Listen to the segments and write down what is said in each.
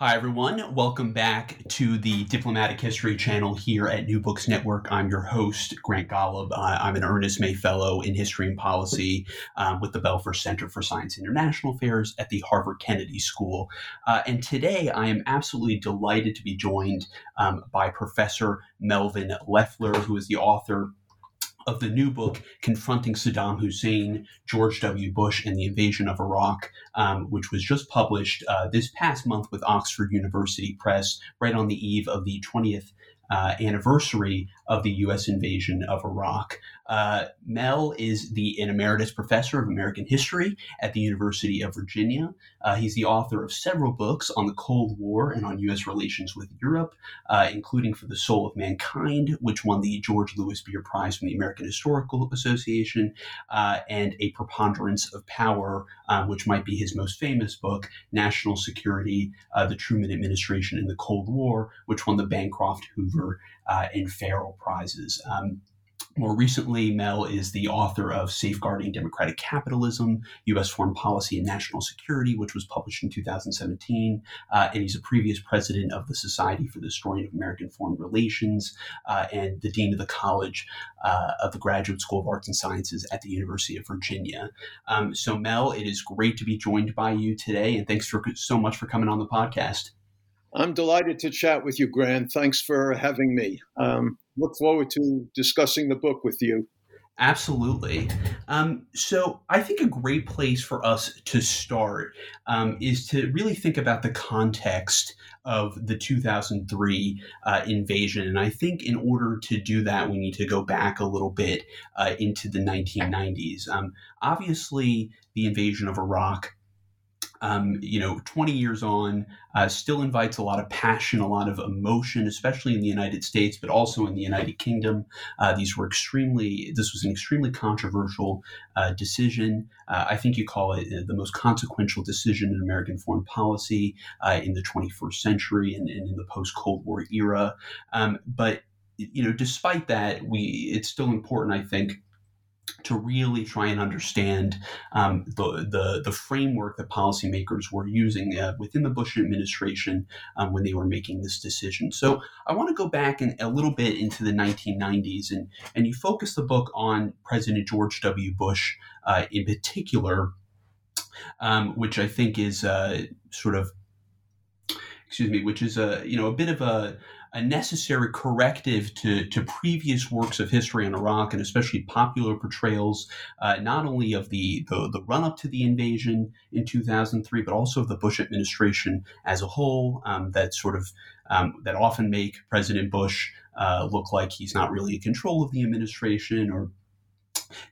Hi, everyone. Welcome back to the Diplomatic History channel here at New Books Network. I'm your host, Grant Golub. Uh, I'm an Ernest May Fellow in History and Policy um, with the Belfer Center for Science and International Affairs at the Harvard Kennedy School. Uh, and today I am absolutely delighted to be joined um, by Professor Melvin Leffler, who is the author of the new book, Confronting Saddam Hussein, George W. Bush, and the Invasion of Iraq, um, which was just published uh, this past month with Oxford University Press, right on the eve of the 20th uh, anniversary of the U.S. invasion of Iraq. Uh, Mel is the an emeritus professor of American history at the University of Virginia. Uh, he's the author of several books on the Cold War and on U.S. relations with Europe, uh, including For the Soul of Mankind, which won the George Louis Beer Prize from the American Historical Association, uh, and A Preponderance of Power, um, which might be his most famous book, National Security, uh, the Truman Administration in the Cold War, which won the Bancroft Hoover uh, and Ferrell Prizes. Um, more recently, Mel is the author of Safeguarding Democratic Capitalism, U.S. Foreign Policy and National Security, which was published in 2017. Uh, and he's a previous president of the Society for the Historian of American Foreign Relations uh, and the dean of the College uh, of the Graduate School of Arts and Sciences at the University of Virginia. Um, so, Mel, it is great to be joined by you today. And thanks for so much for coming on the podcast. I'm delighted to chat with you, Grant. Thanks for having me. Um, look forward to discussing the book with you. Absolutely. Um, so I think a great place for us to start um, is to really think about the context of the 2003 uh, invasion. And I think in order to do that, we need to go back a little bit uh, into the 1990s. Um, obviously, the invasion of Iraq um, you know, 20 years on, uh, still invites a lot of passion, a lot of emotion, especially in the United States, but also in the United Kingdom. Uh, these were extremely, this was an extremely controversial uh, decision. Uh, I think you call it uh, the most consequential decision in American foreign policy uh, in the 21st century and, and in the post Cold War era. Um, but you know, despite that, we it's still important, I think, to really try and understand um, the, the, the framework that policymakers were using uh, within the Bush administration um, when they were making this decision. So I want to go back in, a little bit into the 1990s, and and you focus the book on President George W. Bush uh, in particular, um, which I think is uh, sort of excuse me, which is a you know a bit of a a necessary corrective to, to previous works of history on Iraq and especially popular portrayals, uh, not only of the, the, the run up to the invasion in 2003, but also of the Bush administration as a whole, um, that sort of um, that often make President Bush uh, look like he's not really in control of the administration or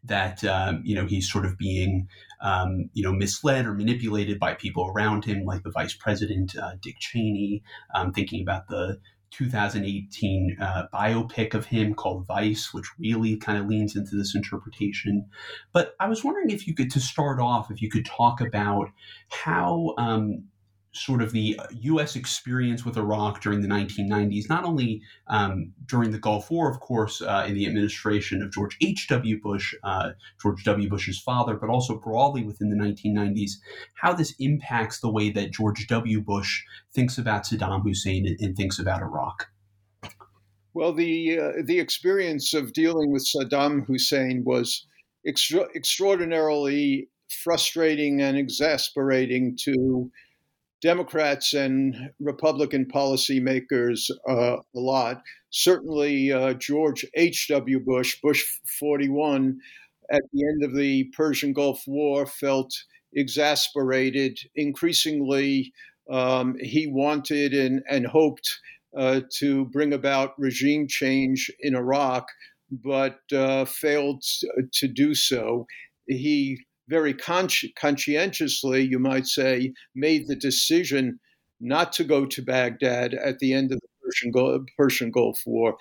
that um, you know he's sort of being um, you know misled or manipulated by people around him, like the Vice President uh, Dick Cheney. Um, thinking about the 2018 uh, biopic of him called Vice, which really kind of leans into this interpretation. But I was wondering if you could, to start off, if you could talk about how um, sort of the U.S. experience with Iraq during the 1990s, not only um, during the Gulf War, of course, uh, in the administration of George H.W. Bush, uh, George W. Bush's father, but also broadly within the 1990s, how this impacts the way that George W. Bush thinks about Saddam Hussein and, and thinks about Iraq. Well, the uh, the experience of dealing with Saddam Hussein was extra- extraordinarily frustrating and exasperating to Democrats and Republican policymakers uh, a lot. Certainly, uh, George H.W. Bush, Bush 41, at the end of the Persian Gulf War, felt exasperated. Increasingly, um, he wanted and, and hoped uh, to bring about regime change in Iraq, but uh, failed to do so. He very consci- conscientiously, you might say, made the decision not to go to Baghdad at the end of the Persian Gulf, Persian Gulf War.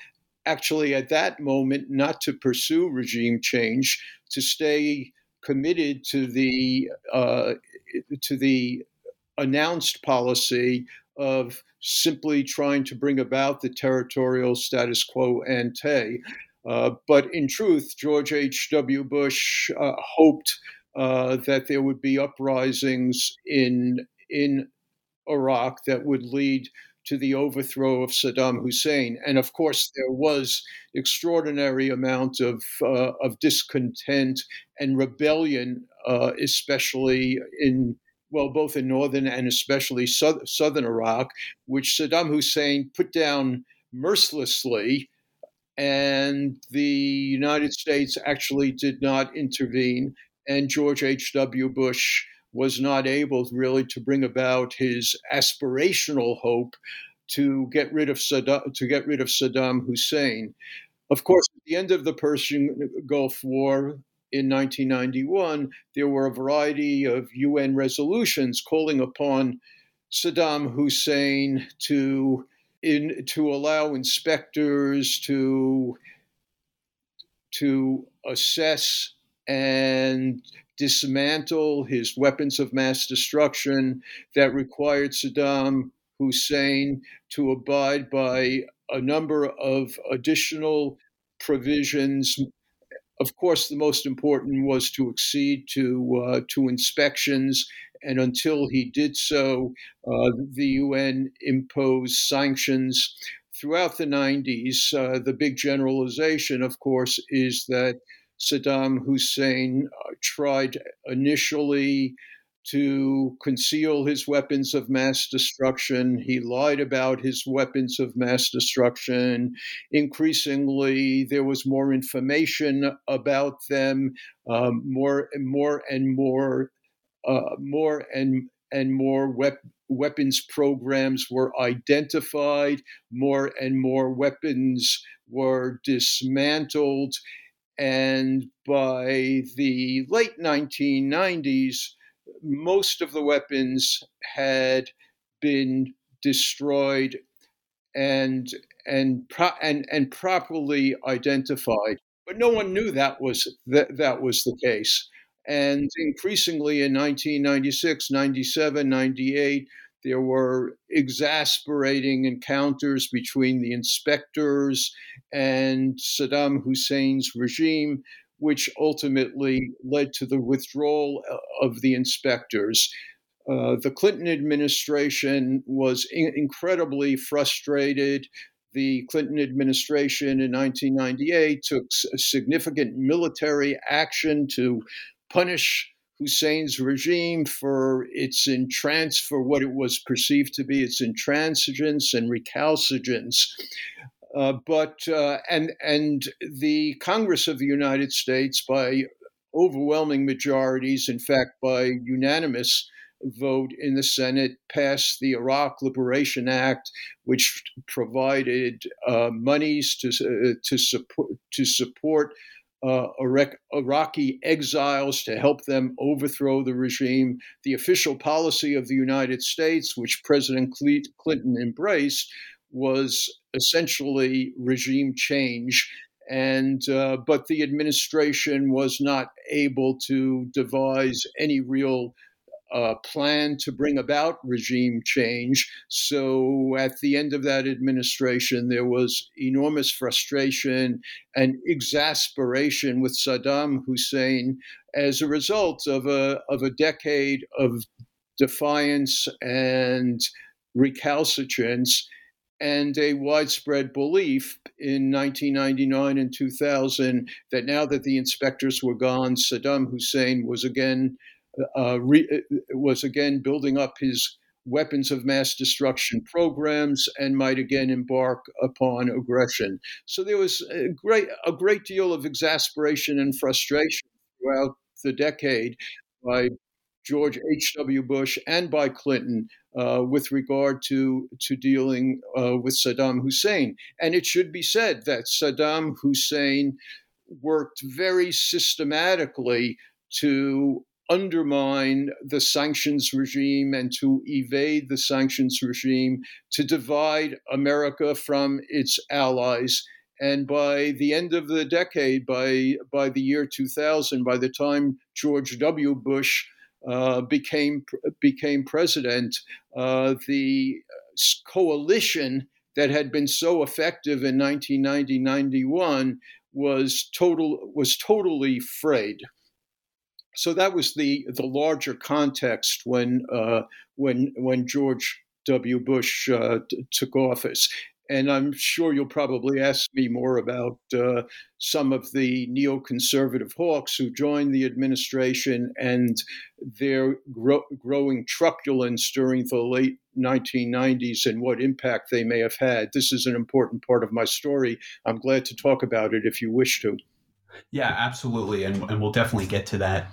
Actually, at that moment, not to pursue regime change, to stay committed to the uh, to the announced policy of simply trying to bring about the territorial status quo ante. Uh, but in truth, George H.W. Bush uh, hoped uh, that there would be uprisings in in Iraq that would lead to the overthrow of Saddam Hussein. And of course, there was extraordinary amount of uh, of discontent and rebellion, uh, especially in well, both in northern and especially southern Iraq, which Saddam Hussein put down mercilessly. And the United States actually did not intervene. And George H.W. Bush was not able really to bring about his aspirational hope to get rid of Saddam, to get rid of Saddam Hussein. Of course, at the end of the Persian Gulf War in 1991, there were a variety of UN resolutions calling upon Saddam Hussein to in, to allow inspectors to to assess and dismantle his weapons of mass destruction that required Saddam Hussein to abide by a number of additional provisions. Of course, the most important was to accede to uh, to inspections, and until he did so, uh, the UN imposed sanctions. Throughout the 90s, uh, the big generalization, of course, is that Saddam Hussein uh, tried initially to conceal his weapons of mass destruction. He lied about his weapons of mass destruction. Increasingly, there was more information about them, um, more and more and more, uh, more and and more wep- weapons programs were identified. More and more weapons were dismantled. And by the late 1990s, most of the weapons had been destroyed and and pro- and and properly identified. But no one knew that was that, that was the case. And increasingly in 1996, 97, 98, there were exasperating encounters between the inspectors and Saddam Hussein's regime, which ultimately led to the withdrawal uh, of the inspectors. Uh, the Clinton administration was in- incredibly frustrated. The Clinton administration in 1998 took significant military action to punish Hussein's regime for its intrans for what it was perceived to be its intransigence and recalcitrance. Uh, but uh, and and the Congress of the United States, by overwhelming majorities, in fact, by unanimous vote in the Senate, passed the Iraq Liberation Act, which provided uh, monies to uh, to support to support uh, Iraqi exiles to help them overthrow the regime. The official policy of the United States, which President Clinton embraced, was essentially regime change. And uh, but the administration was not able to devise any real uh, plan to bring about regime change. So at the end of that administration, there was enormous frustration and exasperation with Saddam Hussein as a result of a, of a decade of defiance and recalcitrance and a widespread belief in 1999 and 2000 that now that the inspectors were gone, Saddam Hussein was again uh, re- uh, was again building up his weapons of mass destruction programs and might again embark upon aggression. So there was a great a great deal of exasperation and frustration throughout the decade by George H.W. Bush and by Clinton uh, with regard to, to dealing uh, with Saddam Hussein. And it should be said that Saddam Hussein worked very systematically to undermine the sanctions regime and to evade the sanctions regime, to divide America from its allies. And by the end of the decade, by, by the year 2000, by the time George W. Bush uh, became, became president, uh, the coalition that had been so effective in 1990 91 was total was totally frayed so that was the the larger context when uh, when when George W. Bush uh, t- took office. And I'm sure you'll probably ask me more about uh, some of the neoconservative hawks who joined the administration and their gro- growing truculence during the late 1990s and what impact they may have had. This is an important part of my story. I'm glad to talk about it if you wish to. Yeah, absolutely. And, and we'll definitely get to that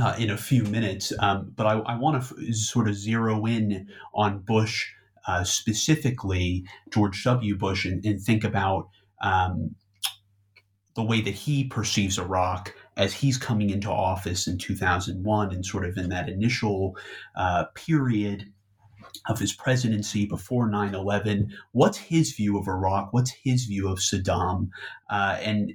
uh, in a few minutes. Um, but I, I want to f- sort of zero in on Bush, uh, specifically George W. Bush, and, and think about um, the way that he perceives Iraq as he's coming into office in 2001 and sort of in that initial uh, period of his presidency before 9 11. What's his view of Iraq? What's his view of Saddam? Uh, and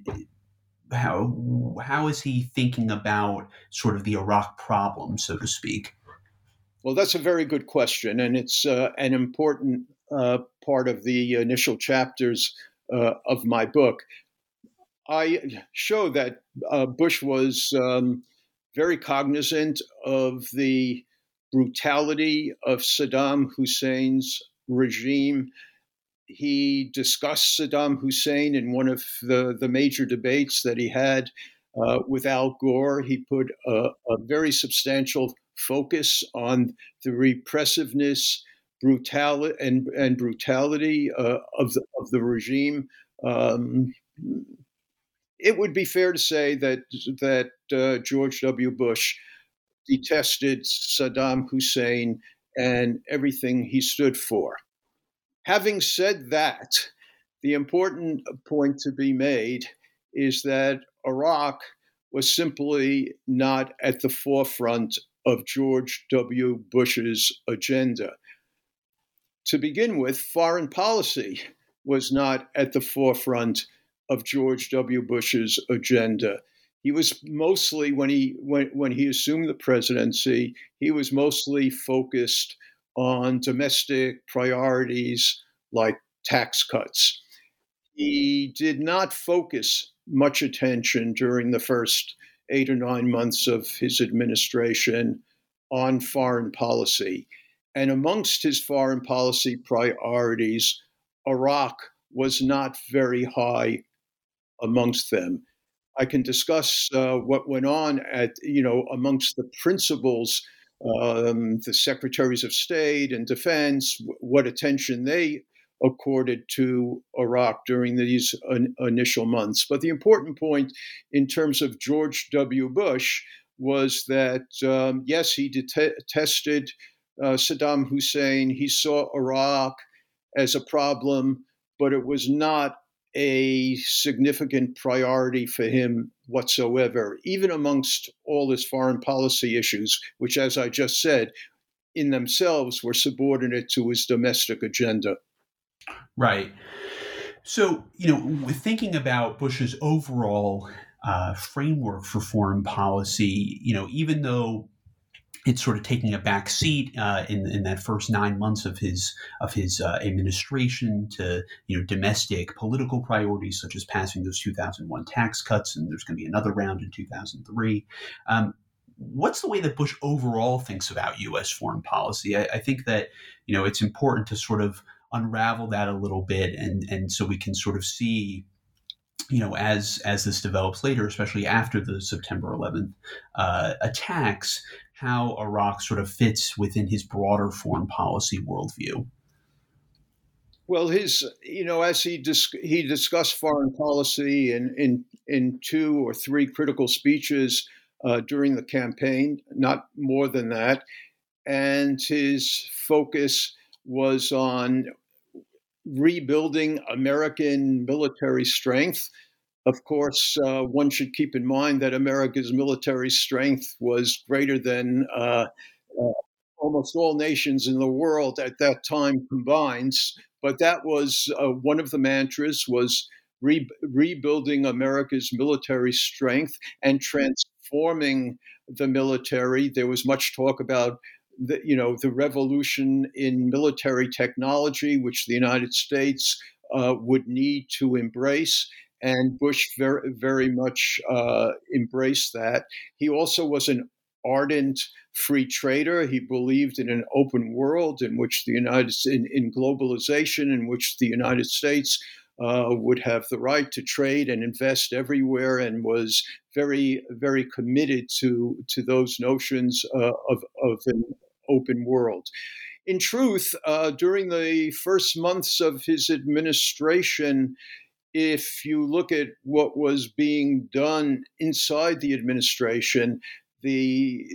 how how is he thinking about sort of the Iraq problem, so to speak? Well, that's a very good question, and it's uh, an important uh, part of the initial chapters uh, of my book. I show that uh, Bush was um, very cognizant of the brutality of Saddam Hussein's regime he discussed Saddam Hussein in one of the, the major debates that he had uh, with Al Gore. He put a, a, very substantial focus on the repressiveness, brutality, and, and brutality uh, of, the, of the regime. Um, it would be fair to say that that uh, George W. Bush detested Saddam Hussein and everything he stood for. Having said that, the important point to be made is that Iraq was simply not at the forefront of George W. Bush's agenda. To begin with, foreign policy was not at the forefront of George W. Bush's agenda. He was mostly when he when, when he assumed the presidency, he was mostly focused on domestic priorities like tax cuts. He did not focus much attention during the first eight or nine months of his administration on foreign policy. And amongst his foreign policy priorities, Iraq was not very high amongst them. I can discuss uh, what went on at, you know, amongst the principals um, the secretaries of state and defense, what attention they accorded to Iraq during these initial months. But the important point in terms of George W. Bush was that, um, yes, he detested uh, Saddam Hussein, he saw Iraq as a problem, but it was not a significant priority for him whatsoever, even amongst all his foreign policy issues, which, as I just said, in themselves were subordinate to his domestic agenda. Right. So, you know, with thinking about Bush's overall uh, framework for foreign policy, you know, even though it's sort of taking a back seat uh, in in that first nine months of his of his uh, administration to you know domestic political priorities such as passing those 2001 tax cuts and there's going to be another round in 2003. Um, what's the way that Bush overall thinks about U.S. foreign policy? I, I, think that you know it's important to sort of unravel that a little bit and and so we can sort of see you know as as this develops later especially after the september 11th uh, attacks how iraq sort of fits within his broader foreign policy worldview well his you know as he dis- he discussed foreign policy in in in two or three critical speeches uh, during the campaign not more than that and his focus was on rebuilding American military strength. Of course, uh, one should keep in mind that America's military strength was greater than uh, uh, almost all nations in the world at that time combined. But that was uh, one of the mantras was re- rebuilding America's military strength and transforming the military. There was much talk about the, you know the revolution in military technology, which the United States uh, would need to embrace and Bush very, very much uh, embraced that. He also was an ardent free trader. He believed in an open world in which the United in, in globalization, in which the United States uh, would have the right to trade and invest everywhere, and was very, very committed to to those notions uh, of of an open world. In truth, uh, during the first months of his administration, if you look at what was being done inside the administration, the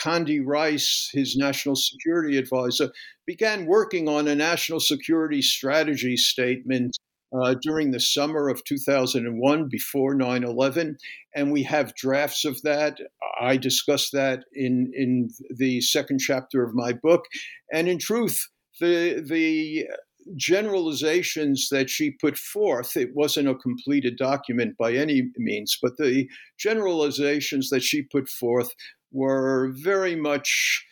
Condi Rice, his national security advisor, began working on a national security strategy statement uh, during the summer of 2001, before 9 11. And we have drafts of that. I discuss that in, in the second chapter of my book. And in truth, the, the generalizations that she put forth, it wasn't a completed document by any means, but the generalizations that she put forth were very much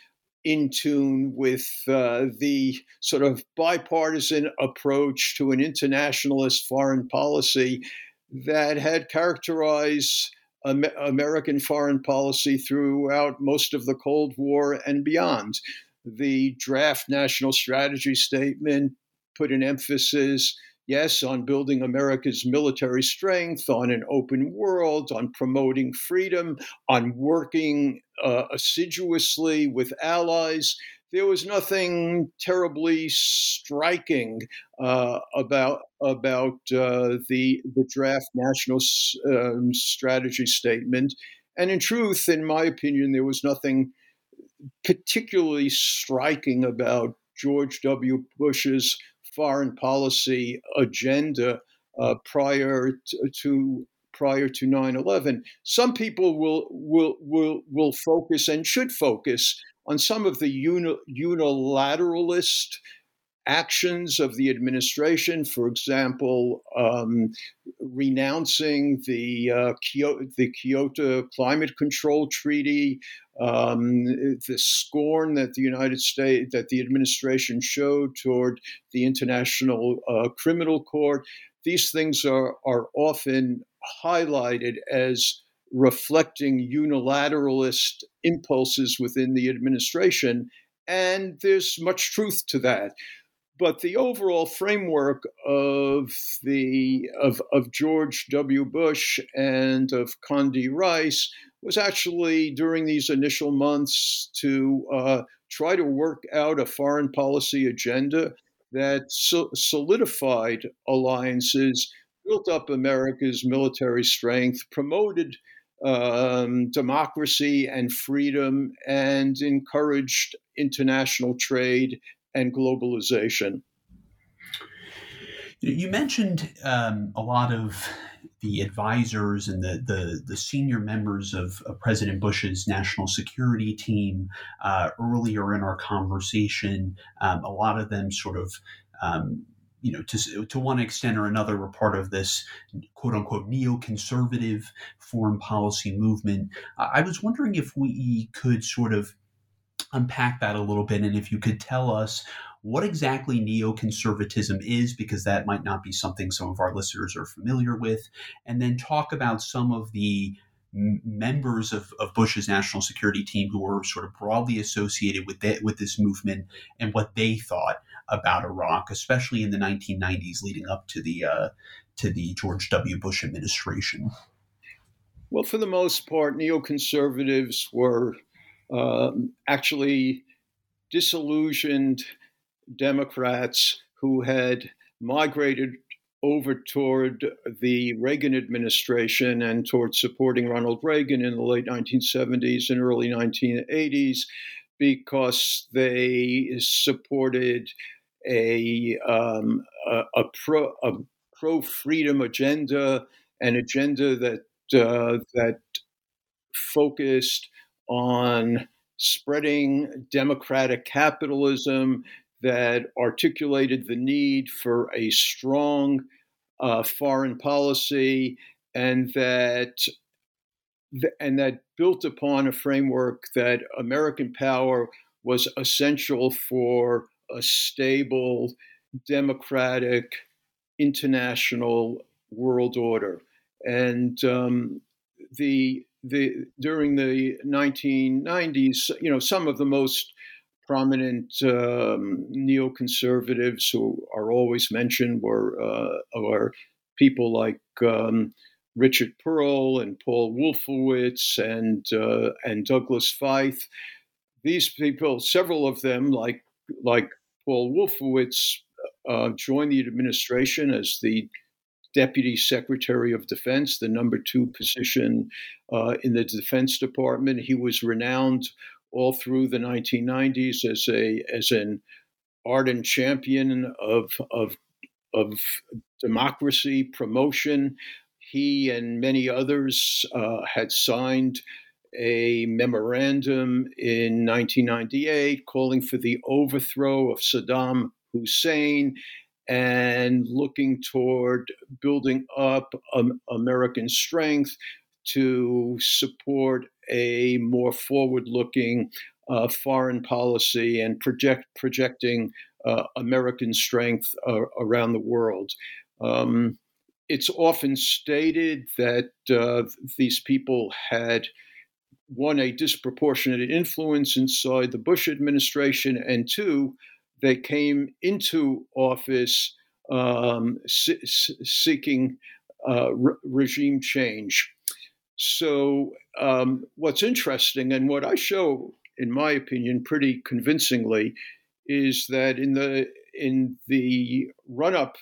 in tune with uh, the sort of bipartisan approach to an internationalist foreign policy that had characterized American foreign policy throughout most of the Cold War and beyond. The draft national strategy statement put an emphasis, yes, on building America's military strength, on an open world, on promoting freedom, on working uh, assiduously with allies. There was nothing terribly striking uh, about about uh, the the draft national um, strategy statement, and in truth, in my opinion, there was nothing particularly striking about George W. Bush's foreign policy agenda uh, prior to, to prior to 9/11. Some people will will will will focus and should focus on some of the uni, unilateralist actions of the administration, for example, um, renouncing the, uh, Kyoto, the Kyoto Climate Control Treaty, um, the scorn that the United States, that the administration showed toward the International uh, Criminal Court. These things are, are often highlighted as reflecting unilateralist impulses within the administration. And there's much truth to that but the overall framework of the of, of George W. Bush and of Condi Rice was actually during these initial months to uh, try to work out a foreign policy agenda that so- solidified alliances, built up America's military strength, promoted um, democracy and freedom, and encouraged international trade and globalization. You mentioned um, a lot of the advisors and the the, the senior members of, of, President Bush's national security team uh, earlier in our conversation. Um, a lot of them sort of. Um, you know, to, to one extent or another, were part of this quote unquote neoconservative foreign policy movement. I was wondering if we could sort of unpack that a little bit and if you could tell us what exactly neoconservatism is, because that might not be something some of our listeners are familiar with, and then talk about some of the members of, of Bush's national security team who were sort of broadly associated with that, with this movement and what they thought about Iraq, especially in the 1990s leading up to the uh, to the George W. Bush administration. Well, for the most part, neoconservatives were um, actually disillusioned Democrats who had migrated over toward the Reagan administration and toward supporting Ronald Reagan in the late 1970s and early 1980s because they supported a, um, a, a, pro, a freedom agenda an agenda that uh, that focused on spreading democratic capitalism, that articulated the need for a strong uh, foreign policy, and that and that built upon a framework that American power was essential for a stable, democratic, international world order. And um, the the during the 1990s, you know, some of the most prominent um, neoconservatives who are always mentioned were uh, are people like um, Richard Perle and Paul Wolfowitz and uh, and Douglas Feith. These people, several of them, like like Paul Wolfowitz, uh, joined the administration as the Deputy Secretary of Defense, the number two position uh, in the Defense Department. He was renowned all through the 1990s as a as an ardent champion of of of democracy promotion. He and many others uh, had signed a memorandum in 1998 calling for the overthrow of Saddam Hussein and looking toward building up um, American strength to support a more forward looking uh, foreign policy and project, projecting uh, American strength uh, around the world. Um, it's often stated that uh, these people had one, a disproportionate influence inside the Bush administration, and two, they came into office um, seeking uh, re- regime change. So, um, what's interesting and what I show, in my opinion, pretty convincingly, is that in the in the run up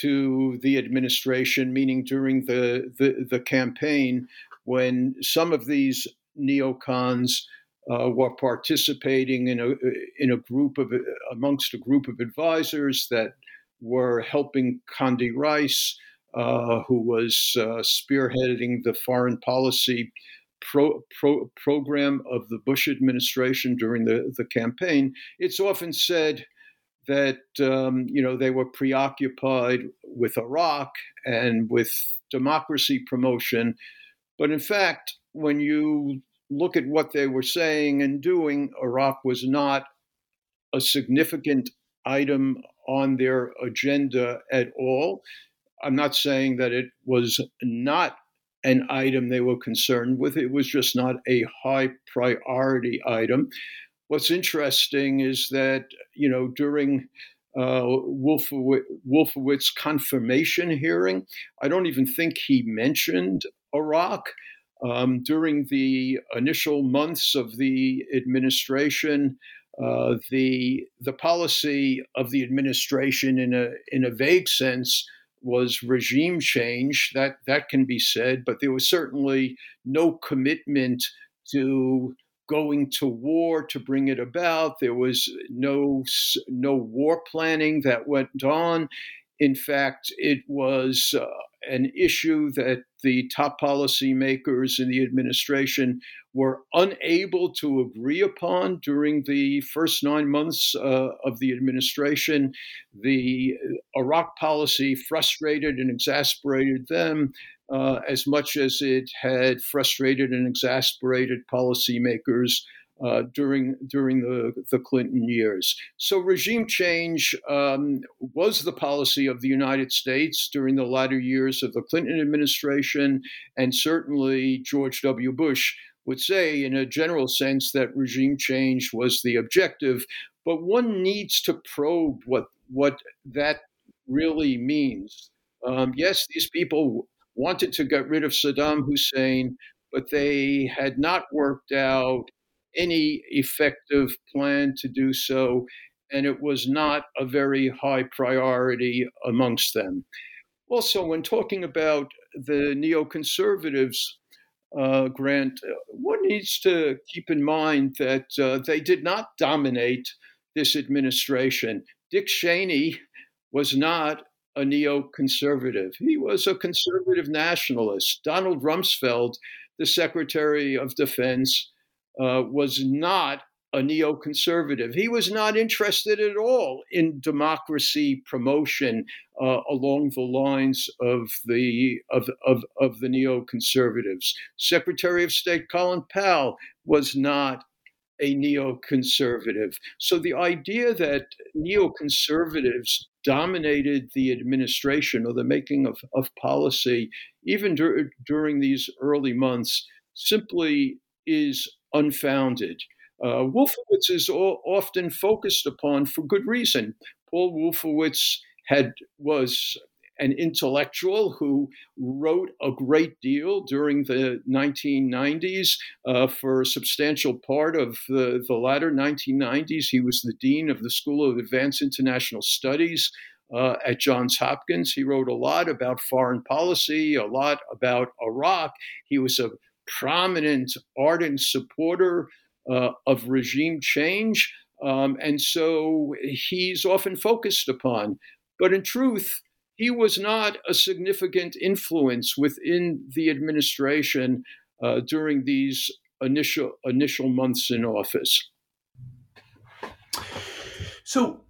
to the administration, meaning during the, the, the campaign, when some of these neocons uh, were participating in a in a group of amongst a group of advisors that were helping Condi Rice, uh, who was uh, spearheading the foreign policy pro, pro, program of the Bush administration during the, the campaign. It's often said that um, you know they were preoccupied with Iraq and with democracy promotion, but in fact, when you look at what they were saying and doing, Iraq was not a significant item on their agenda at all. I'm not saying that it was not an item they were concerned with, it was just not a high priority item. What's interesting is that, you know, during uh, Wolfowitz, Wolfowitz's confirmation hearing, I don't even think he mentioned Iraq. Um, during the initial months of the administration, uh, the the policy of the administration, in a in a vague sense, was regime change. That that can be said, but there was certainly no commitment to going to war to bring it about. There was no no war planning that went on. In fact, it was uh, an issue that the top policymakers in the administration were unable to agree upon during the first nine months uh, of the administration. The Iraq policy frustrated and exasperated them uh, as much as it had frustrated and exasperated policymakers uh, during during the, the Clinton years. So regime change um, was the policy of the United States during the latter years of the Clinton administration, and certainly George W. Bush would say, in a general sense, that regime change was the objective. But one needs to probe what what that really means. Um, yes, these people wanted to get rid of Saddam Hussein, but they had not worked out any effective plan to do so, and it was not a very high priority amongst them. Also, when talking about the neoconservatives, uh, Grant, uh, one needs to keep in mind that uh, they did not dominate this administration. Dick Cheney was not a neoconservative. He was a conservative nationalist. Donald Rumsfeld, the Secretary of Defense, uh, was not a neoconservative. He was not interested at all in democracy promotion uh, along the lines of the of, of, of the neoconservatives. Secretary of State Colin Powell was not a neoconservative. So the idea that neoconservatives dominated the administration or the making of, of policy, even dur- during these early months, simply is unfounded. Uh, Wolfowitz is often focused upon for good reason. Paul Wolfowitz had was an intellectual who wrote a great deal during the 1990s. Uh, for a substantial part of the, the latter 1990s, he was the dean of the School of Advanced International Studies. Uh, at Johns Hopkins. He wrote a lot about foreign policy, a lot about Iraq. He was a prominent, ardent supporter uh, of regime change. Um, and so he's often focused upon. But in truth, he was not a significant influence within the administration uh, during these initial initial months in office. So,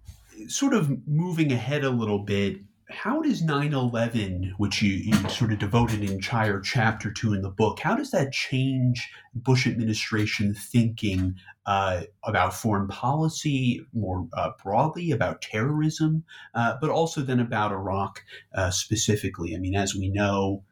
sort of moving ahead a little bit, how does 9-11 which you, you, sort of devoted an entire chapter to in the book how does that change bush administration thinking uh, about foreign policy more uh, broadly about terrorism uh, but also then about iraq uh, specifically i mean as we know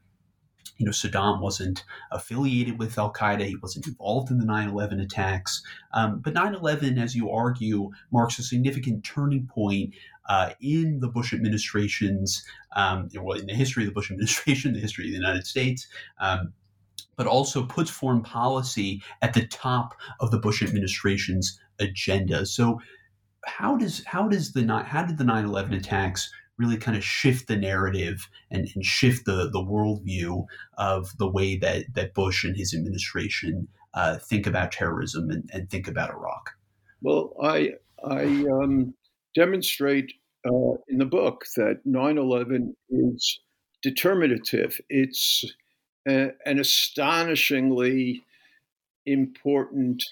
you know, Saddam wasn't affiliated with Al Qaeda. He wasn't involved in the 9 11 attacks. Um, but 9 11, as you argue, marks a significant turning point uh, in the Bush administration's, um, well, in the history of the Bush administration, the history of the United States. Um, but also puts foreign policy at the top of the Bush administration's agenda. So, how does how does the how did the 9/11 attacks really kind of shift the narrative and, and shift the the worldview of the way that that Bush and his administration uh, think about terrorism and, and, think about Iraq? Well, I I um, demonstrate uh, in the book that 9/11 is determinative. It's a, an astonishingly important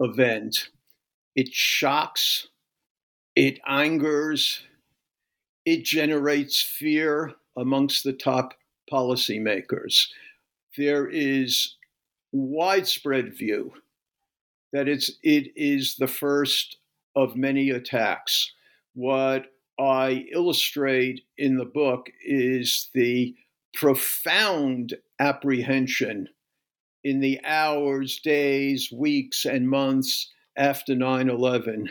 event. It shocks, it angers, it generates fear amongst the top policymakers. There is widespread view that it's it is the first of many attacks. What I illustrate in the book is the profound apprehension in the hours, days, weeks, and months after 9 11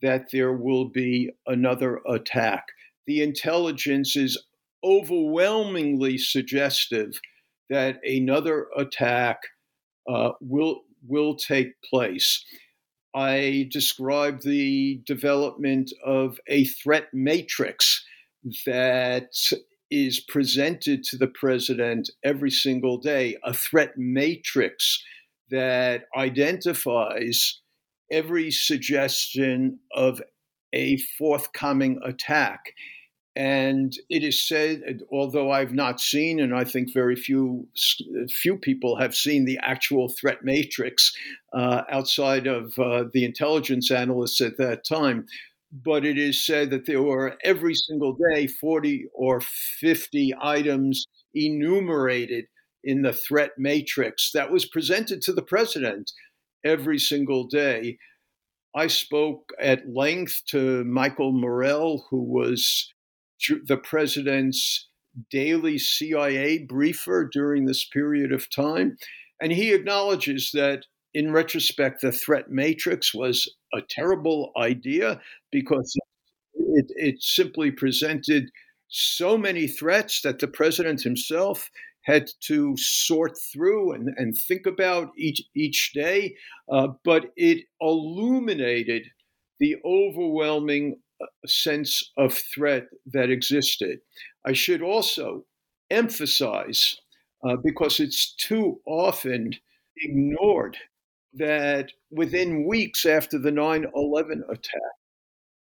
that there will be another attack the intelligence is overwhelmingly suggestive that another attack uh, will will take place. I described the development of a threat matrix that is presented to the president every single day, a threat matrix that identifies every suggestion of a forthcoming attack. And it is said, although I've not seen, and I think very few few people have seen the actual threat matrix uh, outside of uh, the intelligence analysts at that time, but it is said that there were every single day 40 or 50 items enumerated in the threat matrix that was presented to the president every single day. I spoke at length to Michael Morell, who was the president's daily CIA briefer during this period of time. And he acknowledges that in retrospect, the threat matrix was a terrible idea because it, it simply presented so many threats that the president himself had to sort through and, and think about each, each day. Uh, but it illuminated the overwhelming sense of threat that existed. I should also emphasize, uh, because it's too often ignored, that within weeks after the 9 11 attack,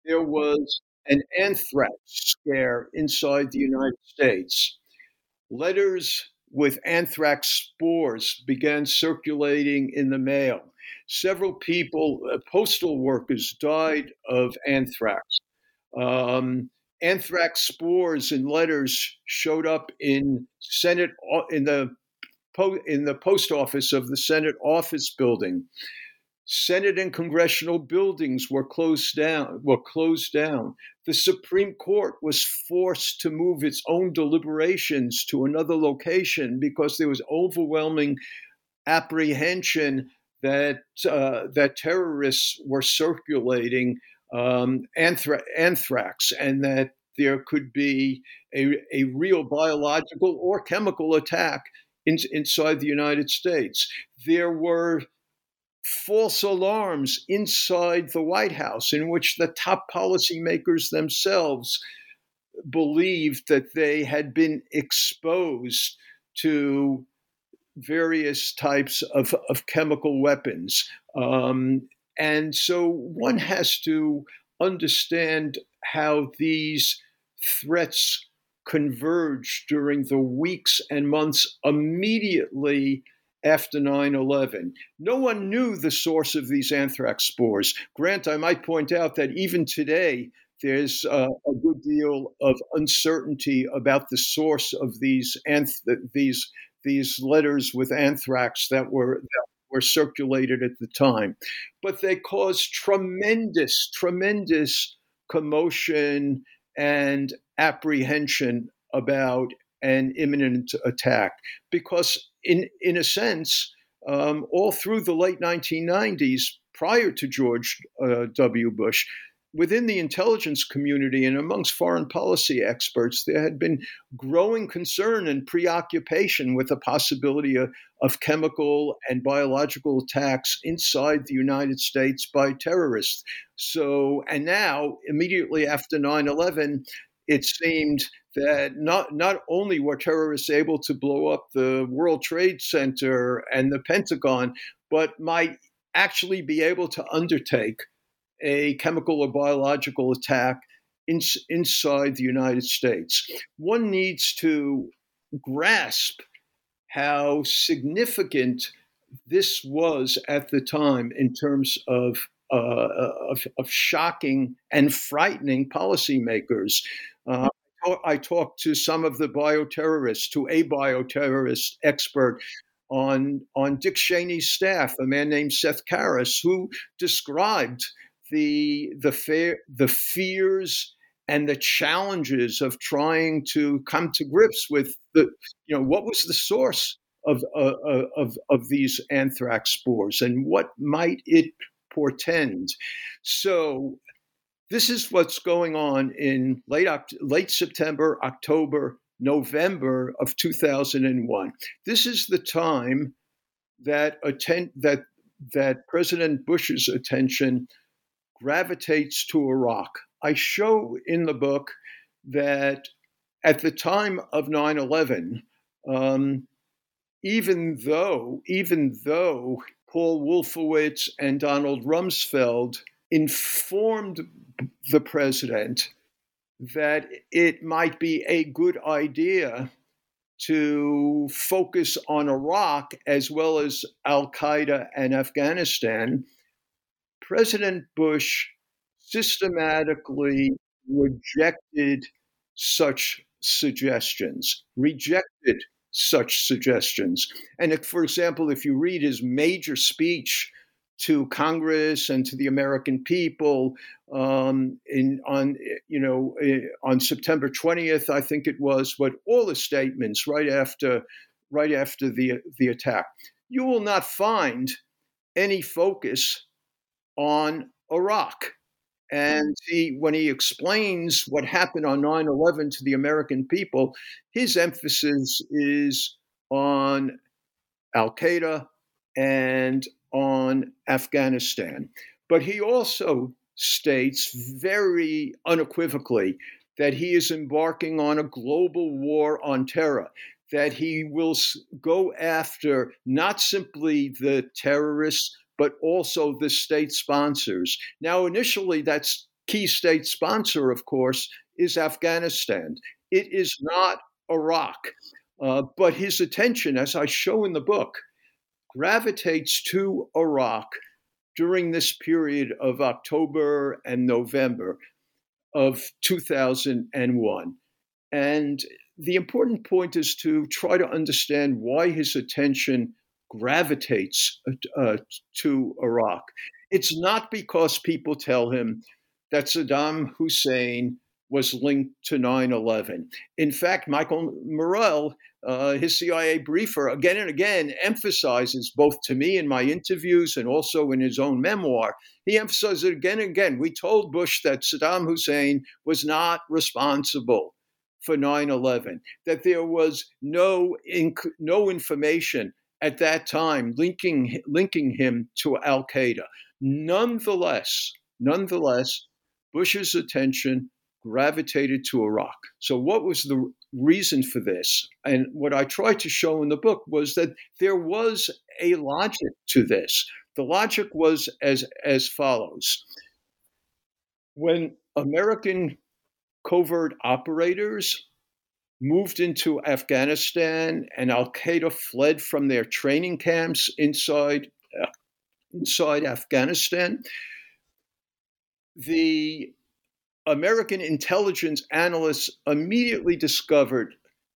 there was an anthrax scare inside the United States. Letters with anthrax spores began circulating in the mail. Several people, uh, postal workers, died of anthrax. Um, anthrax spores in letters showed up in Senate in the in the post office of the Senate office building. Senate and congressional buildings were closed down. Were closed down. The Supreme Court was forced to move its own deliberations to another location because there was overwhelming apprehension that uh, that terrorists were circulating um, anthra- anthrax and that there could be a, a real biological or chemical attack in, inside the United States. There were false alarms inside the White House in which the top policymakers themselves believed that they had been exposed to various types of, of chemical weapons. Um, and so one has to understand how these threats converged during the weeks and months immediately after 9 11. No one knew the source of these anthrax spores. Grant, I might point out that even today, there's uh, a good deal of uncertainty about the source of these anth- these these letters with anthrax that were that were circulated at the time, but they caused tremendous, tremendous commotion and apprehension about an imminent attack because in in a sense um, all through the late 1990s prior to george uh, w. Bush within the intelligence community and amongst foreign policy experts, there had been growing concern and preoccupation with the possibility of, of, chemical and biological attacks inside the United States by terrorists. So, and now, immediately after 9 11, it seemed that not, not only were terrorists able to blow up the World Trade Center and the Pentagon, but might actually be able to undertake a chemical or biological attack in, inside the United States. One needs to grasp how significant this was at the time in terms of, uh, of, of, shocking and frightening policymakers. Uh, I talked to some of the bioterrorists, to a bioterrorist expert on, on Dick Cheney's staff, a man named Seth Carus, who described the the fear the fears and the challenges of trying to come to grips with the you know what was the source of uh, uh of of these anthrax spores and what might it portend? So this is what's going on in late late September October November of 2001 this is the time that attend that that President Bush's attention gravitates to Iraq. I show in the book that at the time of 9 11, um, even though, even though Paul Wolfowitz and Donald Rumsfeld informed the president that it might be a good idea to focus on Iraq as well as Al Qaeda and Afghanistan, President Bush systematically rejected such suggestions, rejected such suggestions. And if, for example, if you read his major speech to Congress and to the American people um, in on you know eh, on September 20th, I think it was, but all the statements right after right after the the attack, you will not find any focus on Iraq. And he, when he explains what happened on 9 11 to the American people, his emphasis is on Al Qaeda and on Afghanistan. But he also states very unequivocally that he is embarking on a global war on terror, that he will go after not simply the terrorists but also the state sponsors. Now, initially, that's key state sponsor, of course, is Afghanistan. It is not Iraq. Uh, but his attention, as I show in the book, gravitates to Iraq during this period of October and November of 2001. And the important point is to try to understand why his attention gravitates uh, to Iraq. It's not because people tell him that Saddam Hussein was linked to 9 11. In fact, Michael Morell, uh, his CIA briefer, again and again emphasizes, both to me in my interviews and also in his own memoir, he emphasizes again and again. We told Bush that Saddam Hussein was not responsible for 9 11, that there was no, inc- no information at that time linking, linking him to Al Qaeda. Nonetheless, nonetheless, Bush's attention gravitated to Iraq. So, what was the reason for this? And what I tried to show in the book was that there was a logic to this. The logic was as, as follows When American covert operators moved into Afghanistan and Al Qaeda fled from their training camps inside, uh, inside Afghanistan, the American intelligence analysts immediately discovered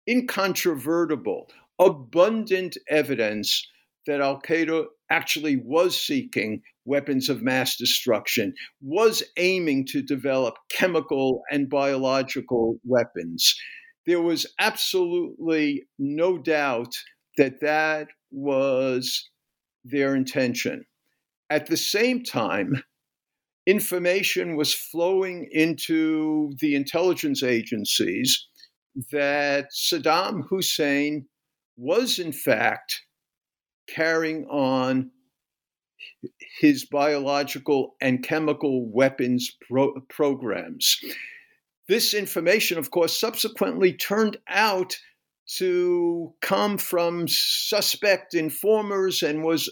incontrovertible, abundant evidence that Al Qaeda actually was seeking weapons of mass destruction, was aiming to develop chemical and biological weapons. There was absolutely no doubt that that was their intention. At the same time, information was flowing into the intelligence agencies that Saddam Hussein was, in fact, carrying on his biological and chemical weapons pro- programs. This information, of course, subsequently turned out to come from suspect informers and was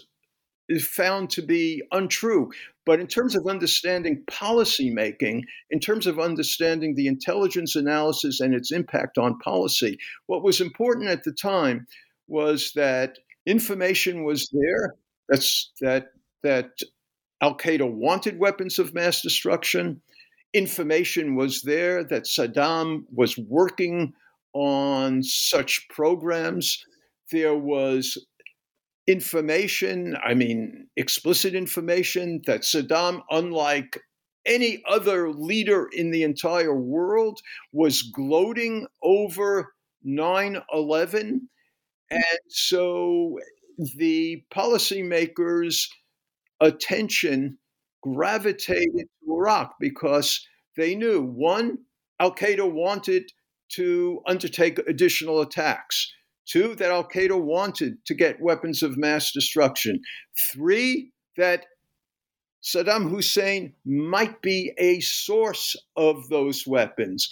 found to be untrue. But in terms of understanding policymaking, in terms of understanding the intelligence analysis and its impact on policy, what was important at the time was that information was there that's that that Al Qaeda wanted weapons of mass destruction. Information was there that Saddam was working on such programs. There was information, I mean, explicit information that Saddam, unlike any other leader in the entire world, was gloating over 9 11. And so the policymakers' attention gravitated to Iraq because they knew one, Al Qaeda wanted to undertake additional attacks. Two, that Al Qaeda wanted to get weapons of mass destruction. Three, that Saddam Hussein might be a source of those weapons.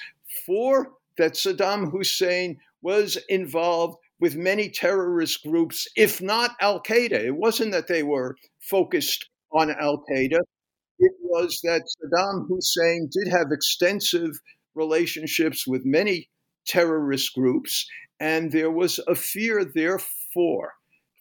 Four, that Saddam Hussein was involved with many terrorist groups, if not Al Qaeda. It wasn't that they were focused on Al Qaeda, it was that Saddam Hussein did have extensive relationships with many terrorist groups and there was a fear, therefore,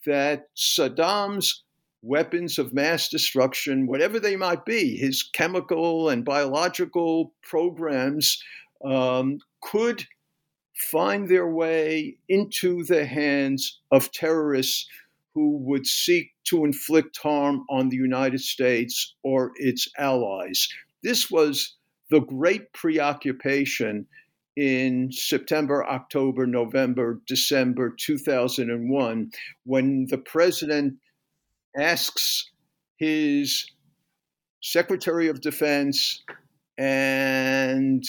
that Saddam's weapons of mass destruction, whatever they might be, his chemical and biological programs, um, could find their way into the hands of terrorists who would seek to inflict harm on the United States or its allies. This was the great preoccupation in September, October, November, December 2001, when the president asks his Secretary of Defense and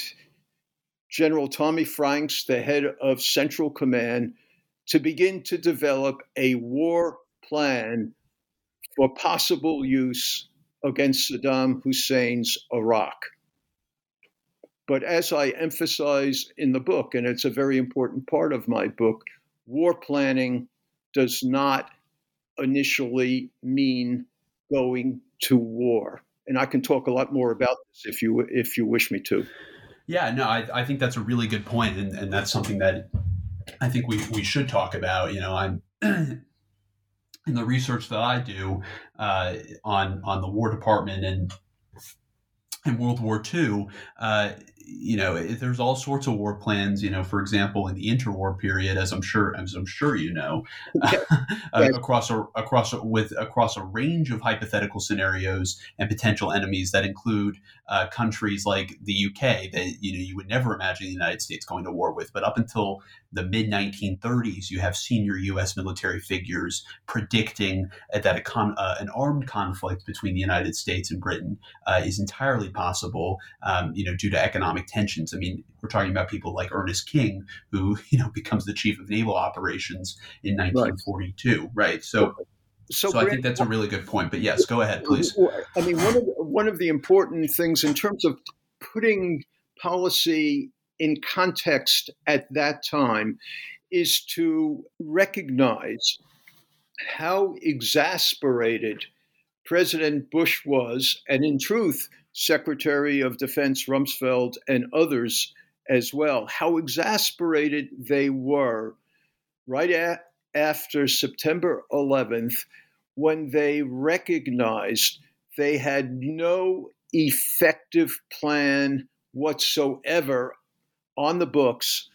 General Tommy Franks, the head of Central Command, to begin to develop a war plan for possible use against Saddam Hussein's Iraq. But as I emphasize in the book, and it's a very important part of my book, war planning does not initially mean going to war. and I can talk a lot more about this if you if you wish me to. Yeah, no, I, I think that's a really good point, and, and that's something that I think we, we should talk about. You know, I'm in the research that I do uh, on on the War Department and in World War II, uh, you know, there's all sorts of war plans. You know, for example, in the interwar period, as I'm sure, as I'm sure you know, yeah. uh, across a across a, with across a range of hypothetical scenarios and potential enemies that include uh, countries like the UK that you know you would never imagine the United States going to war with. But up until the mid 1930s, you have senior U.S. military figures predicting that a con- uh, an armed conflict between the United States and Britain uh, is entirely possible. Um, you know, due to economic economic tensions. I mean, we're talking about people like Ernest King, who you know becomes the chief of naval operations in 1942, right? right? So. So, so I think that's a really good point. But yes, go ahead, please. I mean, one of the, one of the important things in terms of putting policy in context at that time is to recognize how exasperated President Bush was, and in truth, Secretary of Defense Rumsfeld and others as well, how exasperated they were right at, after September 11th when they recognized they had no effective plan whatsoever on the books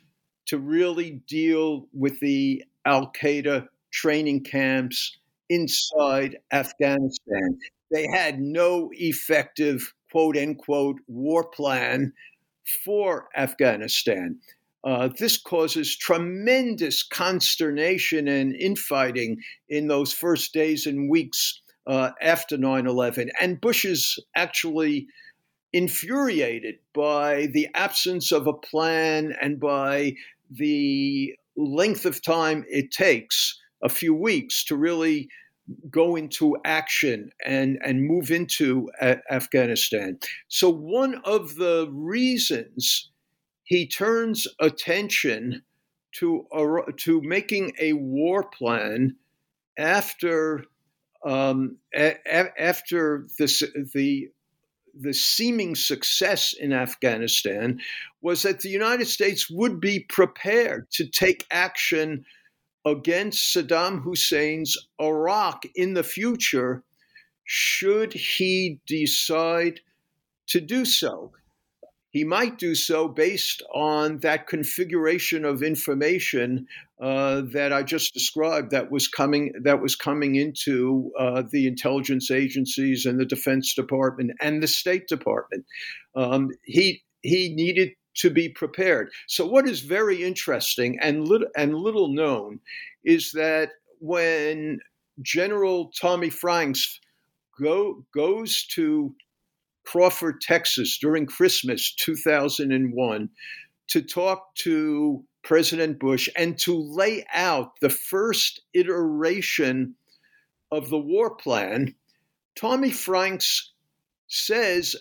to really deal with the Al Qaeda training camps inside Afghanistan. They had no effective quote unquote war plan for Afghanistan. Uh, this causes tremendous consternation and infighting in those first days and weeks uh, after 9 11. And Bush is actually infuriated by the absence of a plan and by the length of time it takes a few weeks to really go into action and, and move into Afghanistan. So, one of the reasons he turns attention to, to making a war plan after um, a- after this, the the seeming success in Afghanistan was that the United States would be prepared to take action against Saddam Hussein's Iraq in the future, should he decide to do so. He might do so based on that configuration of information uh, that I just described that was coming that was coming into uh, the intelligence agencies and the Defense Department and the State Department. Um, he he needed to be prepared. So, what is very interesting and little, and little known is that when General Tommy Franks go, goes to Crawford, Texas during Christmas 2001 to talk to President Bush and to lay out the first iteration of the war plan, Tommy Franks says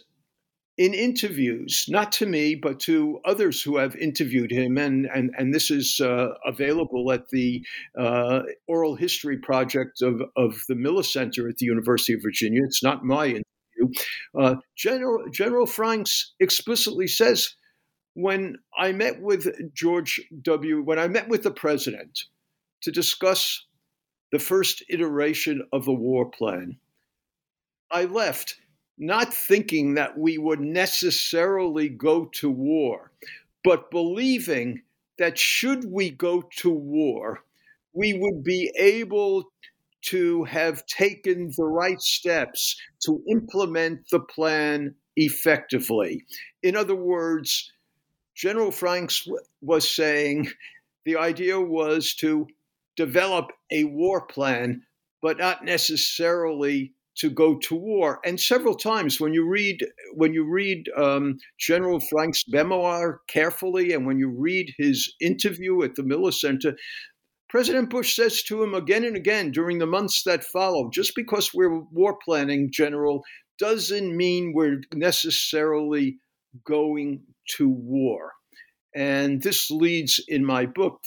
in interviews, not to me, but to others who have interviewed him, and and and this is uh, available at the uh, Oral History Project of of the Miller Center at the University of Virginia. It's not my interview. Uh, General General Franks explicitly says, when I met with George W. When I met with the president to discuss the first iteration of the war plan, I left not thinking that we would necessarily go to war, but believing that should we go to war, we would be able to have taken the right steps to implement the plan effectively. In other words, General Franks was saying the idea was to develop a war plan, but not necessarily to go to war. And several times, when you read when you read um, General Frank's memoir carefully, and when you read his interview at the Miller Center, President Bush says to him again and again during the months that follow, just because we're war planning, General, doesn't mean we're necessarily going to war. And this leads in my book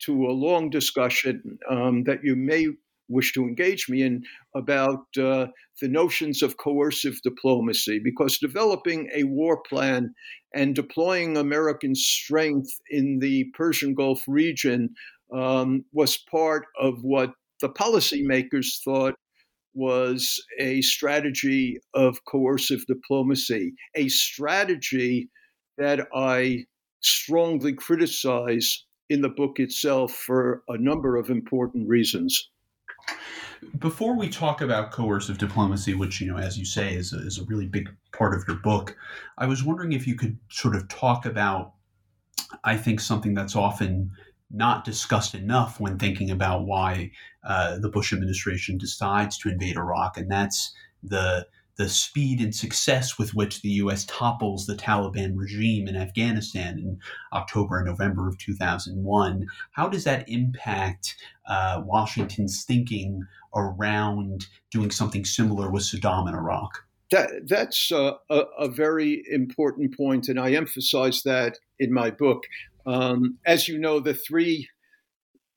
to a long discussion um, that you may wish to engage me in about uh, the notions of coercive diplomacy because developing a war plan and deploying American strength in the Persian Gulf region um, was part of what the policymakers thought was a strategy of coercive diplomacy, a strategy that I strongly criticize in the book itself for a number of important reasons. Before we talk about coercive diplomacy, which, you know, as you say, is a, is a really big part of your book, I was wondering if you could sort of talk about, I think, something that's often not discussed enough when thinking about why uh, the Bush administration decides to invade Iraq, and that's the the speed and success with which the U.S. topples the Taliban regime in Afghanistan in October and November of 2001. How does that impact uh, Washington's thinking around doing something similar with Saddam in Iraq? That, that's a, a, a very important point, and I emphasize that in my book. Um, as you know, the three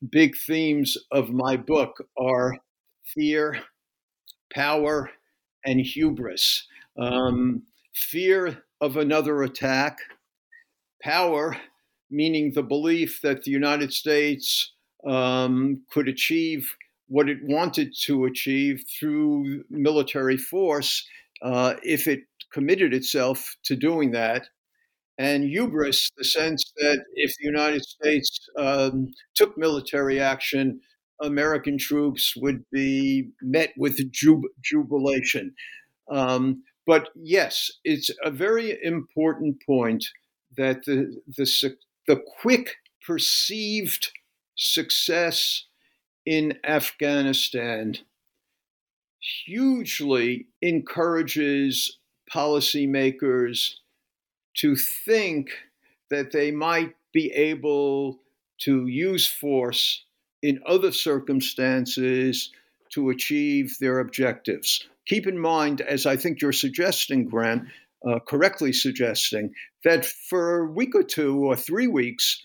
big themes of my book are fear, power, and hubris. Um, fear of another attack, power, meaning the belief that the United States um, could achieve what it wanted to achieve through military force uh, if it committed itself to doing that. And hubris, the sense that if the United States um, took military action, American troops would be met with jub- jubilation. Um, but yes, it's a very important point that the, the, the quick perceived success in Afghanistan hugely encourages policymakers to think that they might be able to use force in other circumstances to achieve their objectives. Keep in mind, as I think you're suggesting, Grant, uh, correctly suggesting, that for a week or two or three weeks,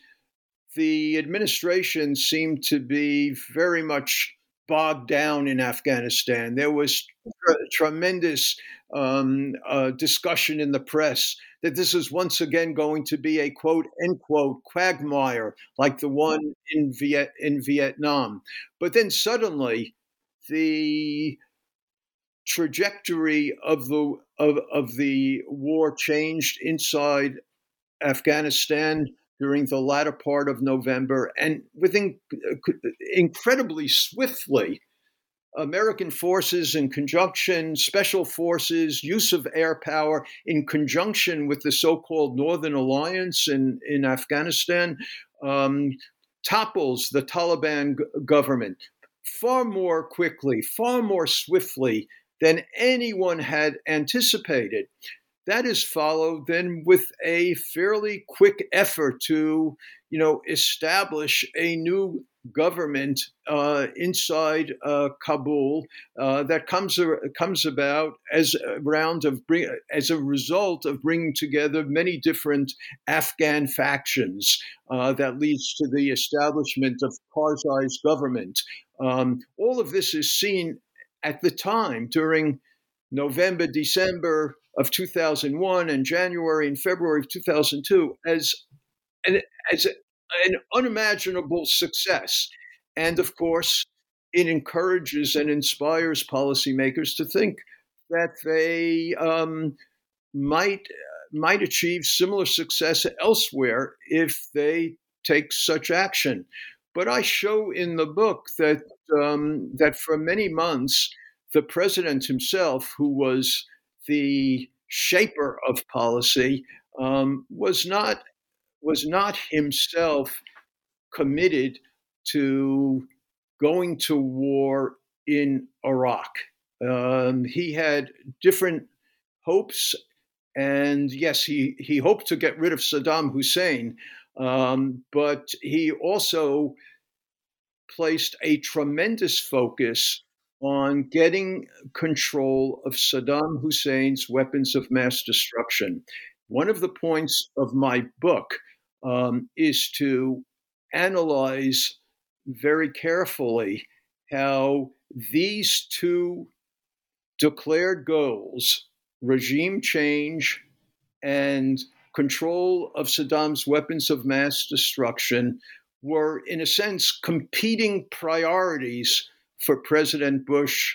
the administration seemed to be very much bogged down in Afghanistan. There was tremendous um, uh, discussion in the press that this is once again going to be a quote end quote quagmire like the one in Viet in Vietnam. But then suddenly the trajectory of the of, of the war changed inside Afghanistan during the latter part of November, and within incredibly swiftly, American forces in conjunction, special forces, use of air power in conjunction with the so called Northern Alliance in, in Afghanistan um, topples the Taliban g- government far more quickly, far more swiftly than anyone had anticipated. That is followed then with a fairly quick effort to, you know, establish a new government uh, inside uh, Kabul uh, that comes comes about as a round of bring, as a result of bringing together many different Afghan factions uh, that leads to the establishment of Karzai's government. Um, all of this is seen at the time during November, December of 2001 and January and February of 2002 as an, as an unimaginable success. And of course, it encourages and inspires policymakers to think that they um, might might achieve similar success elsewhere if they take such action. But I show in the book that um, that for many months, the president himself, who was the shaper of policy, um, was not was not himself committed to going to war in Iraq. Um, he had different hopes, and yes, he, he hoped to get rid of Saddam Hussein, um, but he also placed a tremendous focus on getting control of Saddam Hussein's weapons of mass destruction. One of the points of my book um, is to analyze very carefully how these two declared goals regime change and control of Saddam's weapons of mass destruction were, in a sense, competing priorities for President Bush.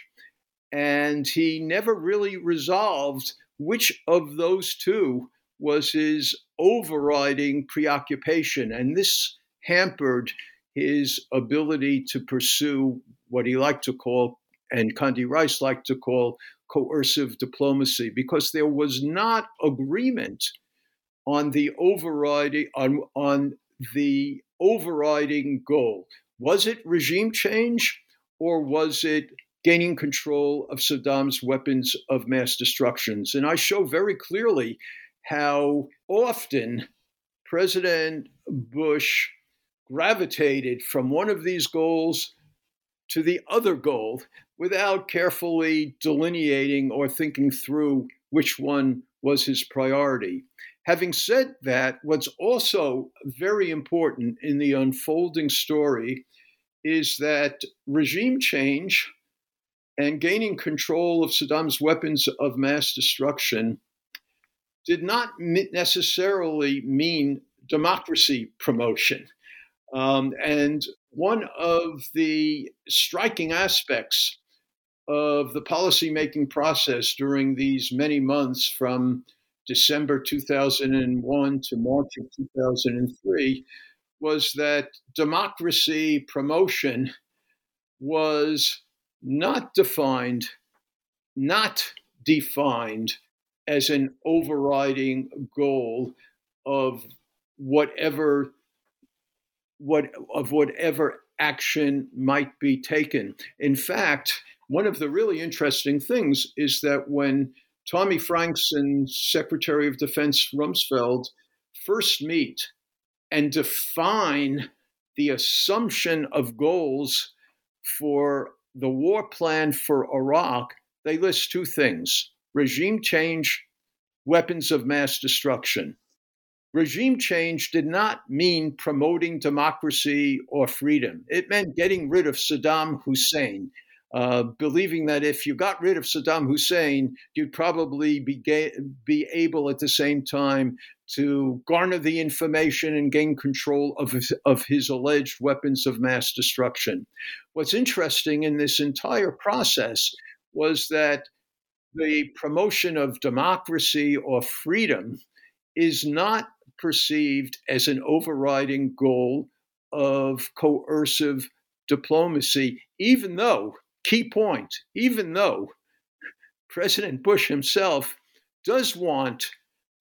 And he never really resolved which of those two was his overriding preoccupation. And this hampered his ability to pursue what he liked to call, and Condi Rice liked to call, coercive diplomacy, because there was not agreement on the overriding on, on the overriding goal. Was it regime change or was it gaining control of Saddam's weapons of mass destructions? And I show very clearly how often President Bush gravitated from one of these goals to the other goal without carefully delineating or thinking through which one was his priority. Having said that, what's also very important in the unfolding story is that regime change and gaining control of Saddam's weapons of mass destruction did not necessarily mean democracy promotion. Um, and one of the striking aspects of the policymaking process during these many months from December 2001 to March of 2003 was that democracy promotion was not defined, not defined as an overriding goal of whatever what of whatever action might be taken. In fact, one of the really interesting things is that when Tommy Franks and Secretary of Defense Rumsfeld first meet and define the assumption of goals for the war plan for Iraq, they list two things regime change, weapons of mass destruction. Regime change did not mean promoting democracy or freedom. It meant getting rid of Saddam Hussein uh, believing that if you got rid of Saddam Hussein, you'd probably be, ga- be able at the same time to garner the information and gain control of his, of his alleged weapons of mass destruction. What's interesting in this entire process was that the promotion of democracy or freedom is not perceived as an overriding goal of coercive diplomacy, even though key point, even though President Bush himself does want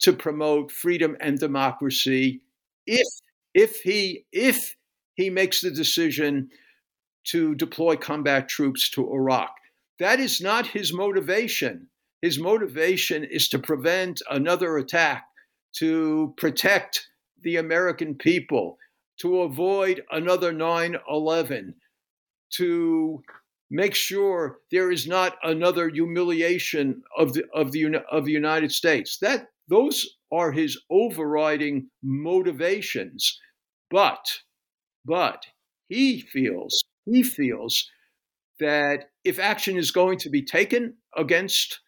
to promote freedom and democracy if if he if he makes the decision to deploy combat troops to Iraq. That is not his motivation. His motivation is to prevent another attack, to protect the American people, to avoid another 9 11, to make sure there is not another humiliation of the of the of the United States. That those are his overriding motivations. But but he feels he feels that if action is going to be taken against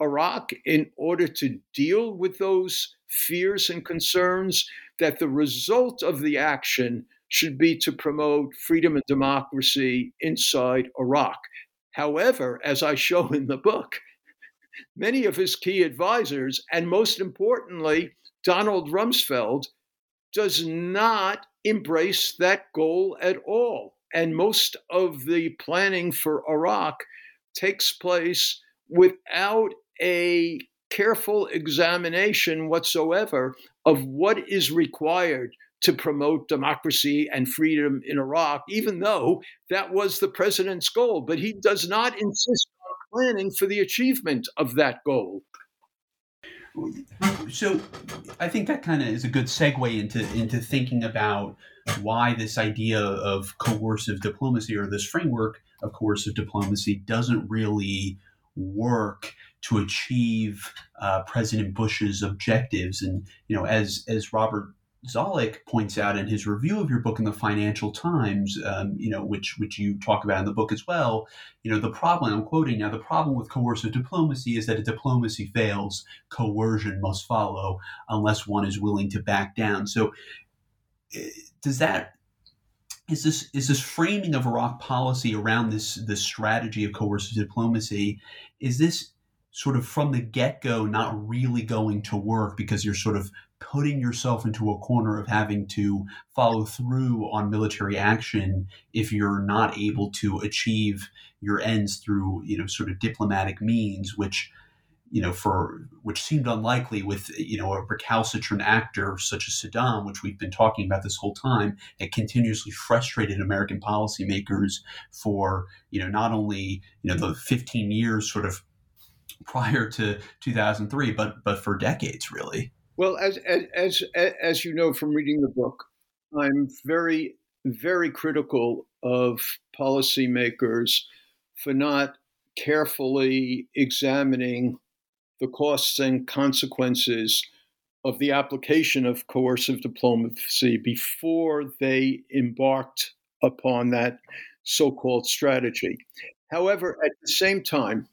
Iraq in order to deal with those fears and concerns, that the result of the action should be to promote freedom and democracy inside Iraq. However, as I show in the book, many of his key advisors, and most importantly, Donald Rumsfeld, does not embrace that goal at all. And most of the planning for Iraq takes place without a careful examination whatsoever of what is required to promote democracy and freedom in Iraq, even though that was the president's goal. But he does not insist on planning for the achievement of that goal. So I think that kind of is a good segue into into thinking about why this idea of coercive diplomacy or this framework of coercive diplomacy doesn't really work to achieve uh, President Bush's objectives. And you know, as as Robert Zoellick points out in his review of your book in the Financial Times, um, you know, which which you talk about in the book as well, you know, the problem I'm quoting now, the problem with coercive diplomacy is that if diplomacy fails, coercion must follow unless one is willing to back down. So, eh, does that is this is this framing of Iraq policy around this this strategy of coercive diplomacy? Is this sort of from the get go not really going to work because you're sort of putting yourself into a corner of having to follow through on military action if you're not able to achieve your ends through you know sort of diplomatic means which you know for which seemed unlikely with you know a recalcitrant actor such as Saddam which we've been talking about this whole time it continuously frustrated American policymakers for you know not only you know the 15 years sort of prior to 2003 but but for decades really well, as as as you know from reading the book, I'm very very critical of policymakers for not carefully examining the costs and consequences of the application of coercive diplomacy before they embarked upon that so-called strategy. However, at the same time,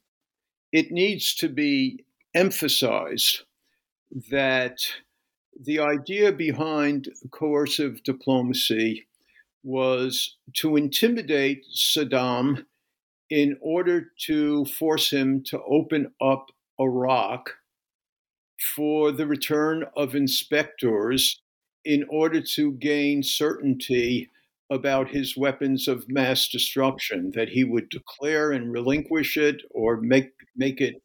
it needs to be emphasized that the idea behind coercive diplomacy was to intimidate Saddam in order to force him to open up Iraq for the return of inspectors in order to gain certainty about his weapons of mass destruction, that he would declare and relinquish it or make, make it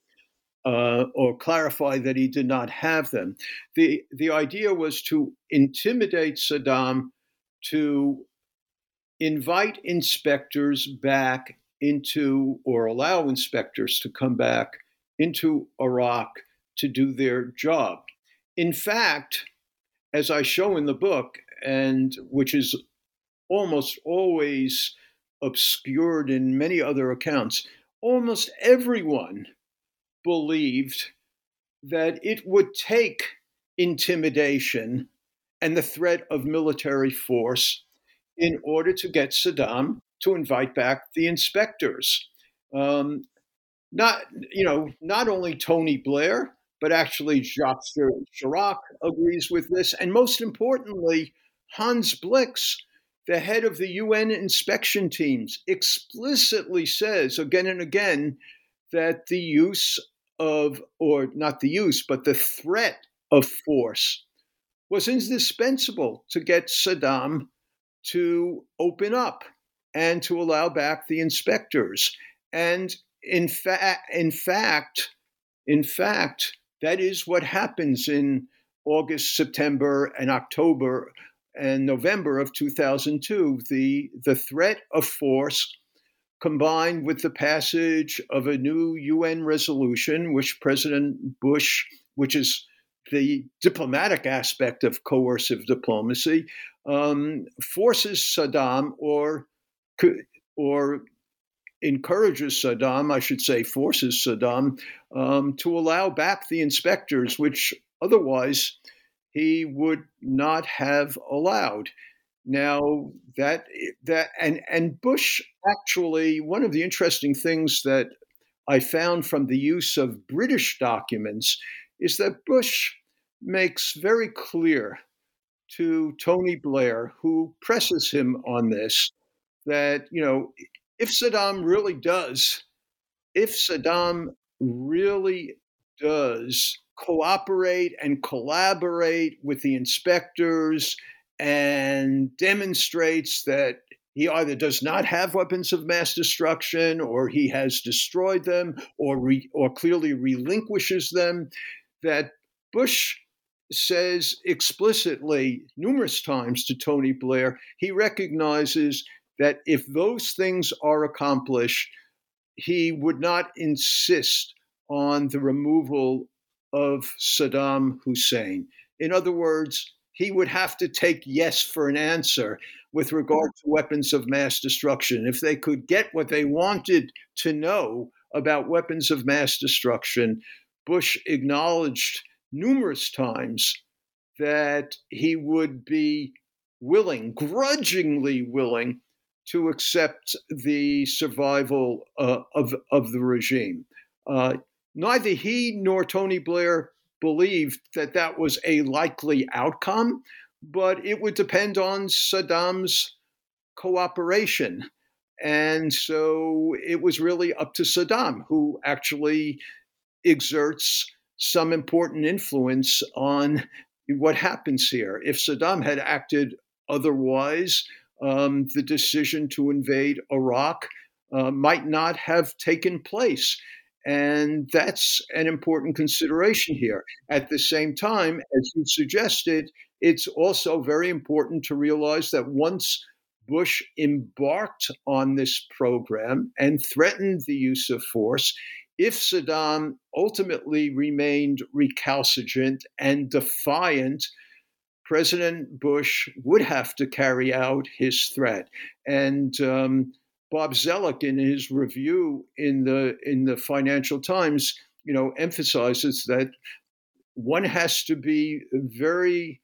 uh, or clarify that he did not have them. The, the idea was to intimidate Saddam to invite inspectors back into, or allow inspectors to come back into Iraq to do their job. In fact, as I show in the book, and which is almost always obscured in many other accounts, almost everyone believed that it would take intimidation and the threat of military force in order to get Saddam to invite back the inspectors. Um, not, you know, not only Tony Blair, but actually Jacques Chirac agrees with this, and most importantly, Hans Blix, the head of the UN inspection teams, explicitly says again and again that the use of, or not the use, but the threat of force was indispensable to get Saddam to open up and to allow back the inspectors. And in fact, in fact, in fact, that is what happens in August, September, and October and November of 2002. The the threat of force combined with the passage of a new UN resolution, which President Bush, which is the diplomatic aspect of coercive diplomacy, um, forces Saddam or or encourages Saddam, I should say, forces Saddam um, to allow back the inspectors, which otherwise he would not have allowed. Now that that and and Bush actually one of the interesting things that I found from the use of British documents is that Bush makes very clear to Tony Blair, who presses him on this, that you know if Saddam really does, if Saddam really does cooperate and collaborate with the inspectors and demonstrates that he either does not have weapons of mass destruction or he has destroyed them or re, or clearly relinquishes them that Bush says explicitly numerous times to Tony Blair he recognizes that if those things are accomplished he would not insist on the removal of Saddam Hussein. In other words he would have to take yes for an answer with regard to weapons of mass destruction. If they could get what they wanted to know about weapons of mass destruction, Bush acknowledged numerous times that he would be willing, grudgingly willing, to accept the survival uh, of, of the regime. Uh, neither he nor Tony Blair believed that that was a likely outcome, but it would depend on Saddam's cooperation. And so it was really up to Saddam, who actually exerts some important influence on what happens here. If Saddam had acted otherwise, um, the decision to invade Iraq uh, might not have taken place. And that's an important consideration here. At the same time, as you suggested, it's also very important to realize that once Bush embarked on this program and threatened the use of force, if Saddam ultimately remained recalcitrant and defiant, President Bush would have to carry out his threat. And um, Bob Zoellick, in his review in the in the Financial Times, you know, emphasizes that one has to be very,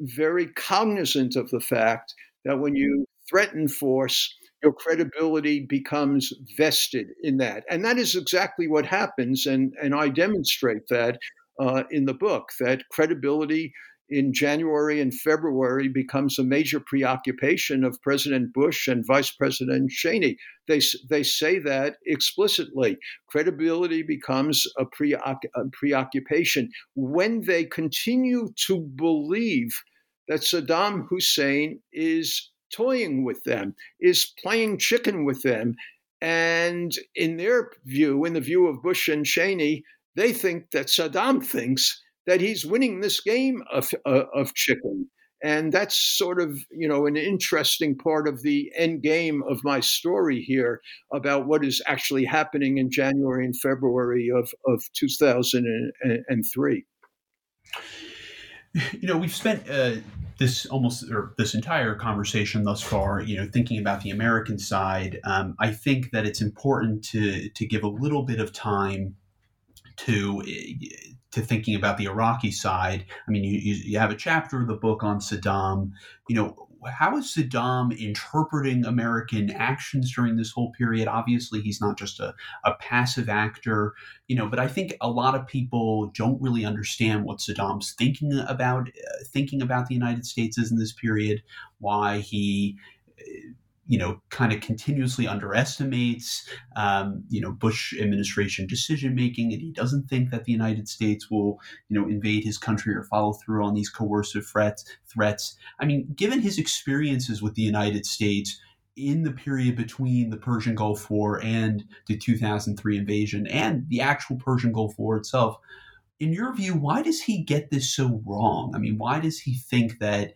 very cognizant of the fact that when you threaten force, your credibility becomes vested in that. And that is exactly what happens. And, and I demonstrate that uh, in the book that credibility in January and February becomes a major preoccupation of President Bush and Vice President Cheney. They, they say that explicitly. Credibility becomes a, preoc- a preoccupation when they continue to believe that Saddam Hussein is toying with them, is playing chicken with them. And in their view, in the view of Bush and Cheney, they think that Saddam thinks that he's winning this game of, uh, of chicken. And that's sort of, you know, an interesting part of the end game of my story here about what is actually happening in January and February of, of 2003. You know, we've spent uh, this almost or this entire conversation thus far, you know, thinking about the American side. Um, I think that it's important to to give a little bit of time to to thinking about the Iraqi side. I mean, you, you have a chapter of the book on Saddam. You know, how is Saddam interpreting American actions during this whole period? Obviously, he's not just a, a passive actor, you know, but I think a lot of people don't really understand what Saddam's thinking about, uh, thinking about the United States is in this period, why he you know, kind of continuously underestimates, um, you know, Bush administration decision making, and he doesn't think that the United States will, you know, invade his country or follow through on these coercive threats. Threats. I mean, given his experiences with the United States in the period between the Persian Gulf War and the 2003 invasion, and the actual Persian Gulf War itself, in your view, why does he get this so wrong? I mean, why does he think that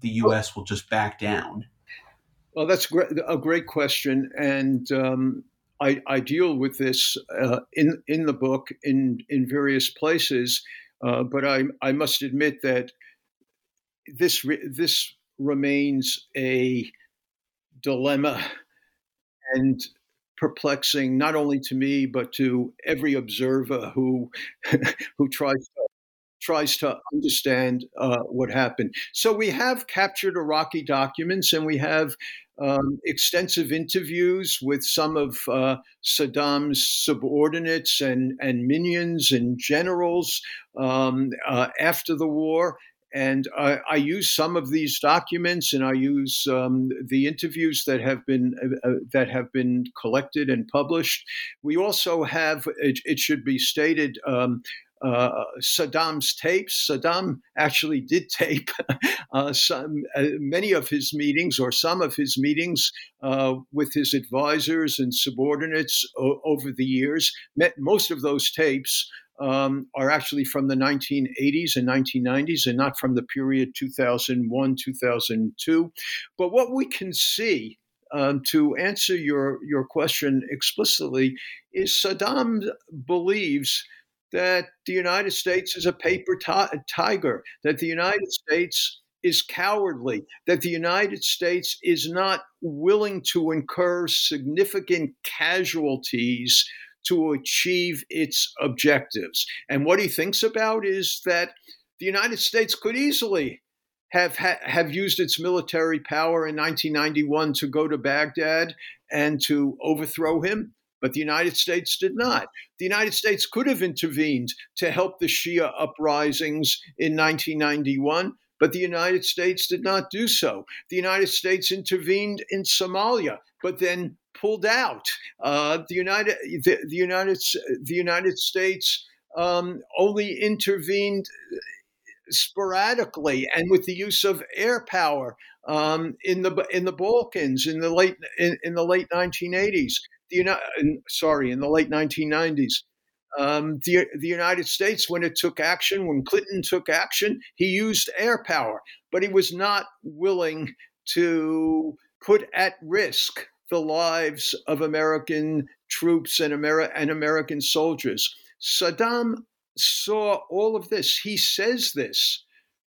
the U.S. will just back down? Well, that's a great question, and um, I, I, deal with this uh, in in the book in in various places. Uh, but I I must admit that this re- this remains a dilemma and perplexing not only to me but to every observer who who tries to tries to understand uh, what happened. So we have captured Iraqi documents and we have um, extensive interviews with some of uh, Saddam's subordinates and, and minions and generals um, uh, after the war. And I, I, use some of these documents, and I use um, the interviews that have been uh, uh that have been collected and published. We also have, it, it should be stated, um, uh, Saddam's tapes. Saddam actually did tape uh, some, uh, many of his meetings or some of his meetings uh, with his advisors and subordinates o- over the years. Most of those tapes um, are actually from the 1980s and 1990s and not from the period 2001 2002. But what we can see um, to answer your, your question explicitly is Saddam believes that the United States is a paper t- tiger, that the United States is cowardly, that the United States is not willing to incur significant casualties to achieve its objectives. And what he thinks about is that the United States could easily have have used its military power in 1991 to go to Baghdad and to overthrow him, but the United States did not. The United States could have intervened to help the Shia uprisings in 1991, but the United States did not do so. The United States intervened in Somalia, but then pulled out. Uh, the United the, the, United the United States um, only intervened sporadically and with the use of air power um, in the in the Balkans in the late in, in the late 1980s. The United, sorry, in the late 1990s. Um, the, the United States, when it took action, when Clinton took action, he used air power, but he was not willing to put at risk the lives of American troops and, Ameri- and American soldiers. Saddam saw all of this. He says this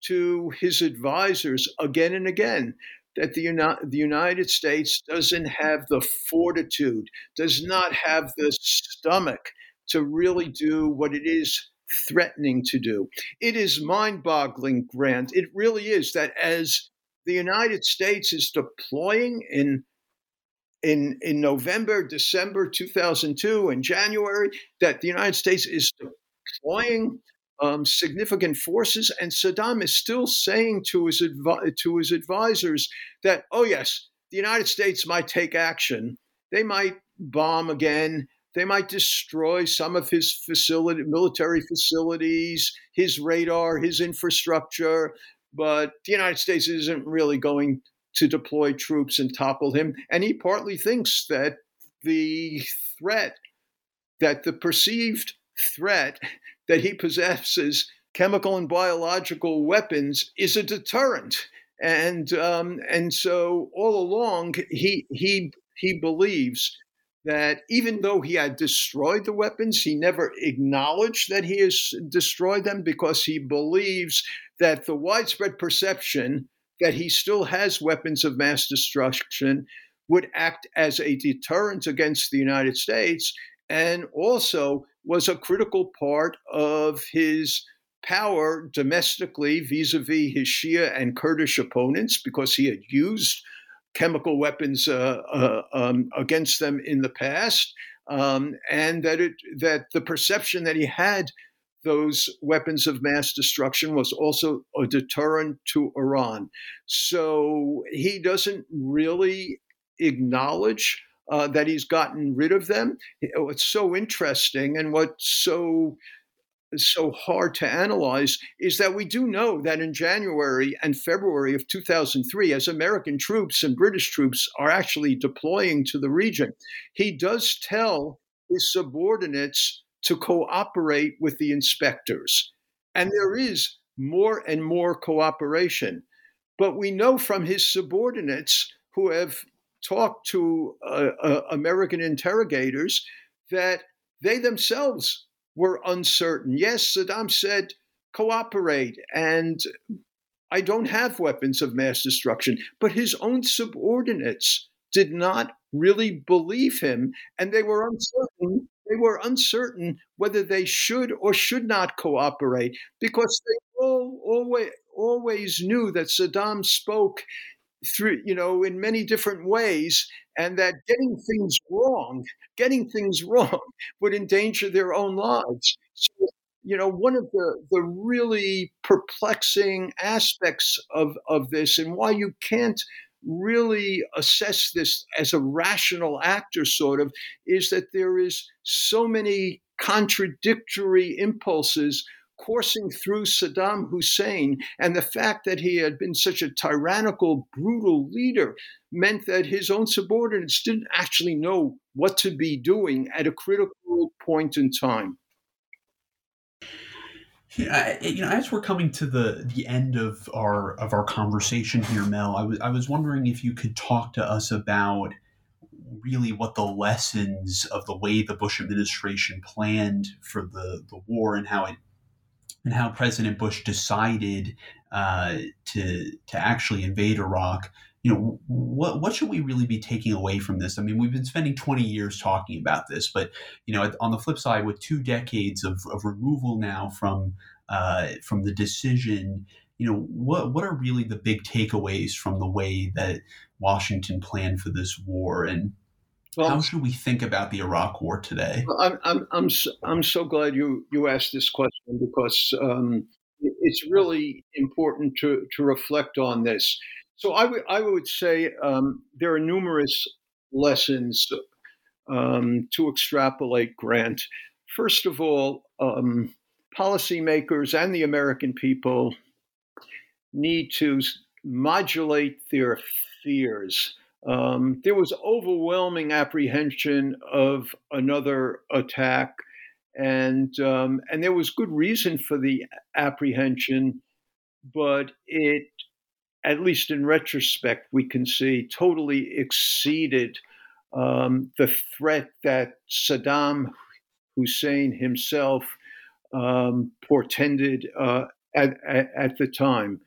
to his advisors again and again that the, Uni- the United States doesn't have the fortitude, does not have the stomach to really do what it is threatening to do. It is mind boggling, Grant. It really is that as the United States is deploying in in in November, December 2002, and January, that the United States is deploying um, significant forces, and Saddam is still saying to his advi- to his advisors that, oh yes, the United States might take action. They might bomb again. They might destroy some of his facility, military facilities, his radar, his infrastructure, but the United States isn't really going to deploy troops and topple him. And he partly thinks that the threat, that the perceived threat that he possesses chemical and biological weapons is a deterrent. And um, and so all along he he he believes that even though he had destroyed the weapons, he never acknowledged that he has destroyed them because he believes that the widespread perception that he still has weapons of mass destruction would act as a deterrent against the United States and also was a critical part of his power domestically vis a vis his Shia and Kurdish opponents because he had used chemical weapons uh, uh, um, against them in the past, um, and that it that the perception that he had those weapons of mass destruction was also a deterrent to Iran. So he doesn't really acknowledge uh, that he's gotten rid of them. What's so interesting and what's so so hard to analyze is that we do know that in January and February of 2003, as American troops and British troops are actually deploying to the region, he does tell his subordinates to cooperate with the inspectors. And there is more and more cooperation. But we know from his subordinates who have talked to uh, uh, American interrogators that they themselves were uncertain. Yes, Saddam said, cooperate, and I don't have weapons of mass destruction. But his own subordinates did not really believe him, and they were uncertain. They were uncertain whether they should or should not cooperate because they all, always, always knew that Saddam spoke through you know in many different ways and that getting things wrong getting things wrong would endanger their own lives. So, you know one of the the really perplexing aspects of of this and why you can't really assess this as a rational actor sort of is that there is so many contradictory impulses coursing through Saddam Hussein. And the fact that he had been such a tyrannical, brutal leader meant that his own subordinates didn't actually know what to be doing at a critical point in time. Yeah, you know, as we're coming to the the end of our of our conversation here, Mel, I was I was wondering if you could talk to us about really what the lessons of the way the Bush administration planned for the the war and how it and how President Bush decided uh, to to actually invade Iraq. You know, what what should we really be taking away from this? I mean, we've been spending 20 years talking about this, but you know, on the flip side, with two decades of, of removal now from uh, from the decision, you know, what what are really the big takeaways from the way that Washington planned for this war, and well, how should we think about the Iraq War today? I'm I'm I'm so, I'm so glad you you asked this question because um, it's really important to to reflect on this. So I would I would say um, there are numerous lessons um, to extrapolate. Grant, first of all, um, policymakers and the American people need to modulate their fears. Um, there was overwhelming apprehension of another attack, and um, and there was good reason for the apprehension, but it, at least in retrospect, we can see totally exceeded um, the threat that Saddam Hussein himself um, portended uh, at, at, at, the time.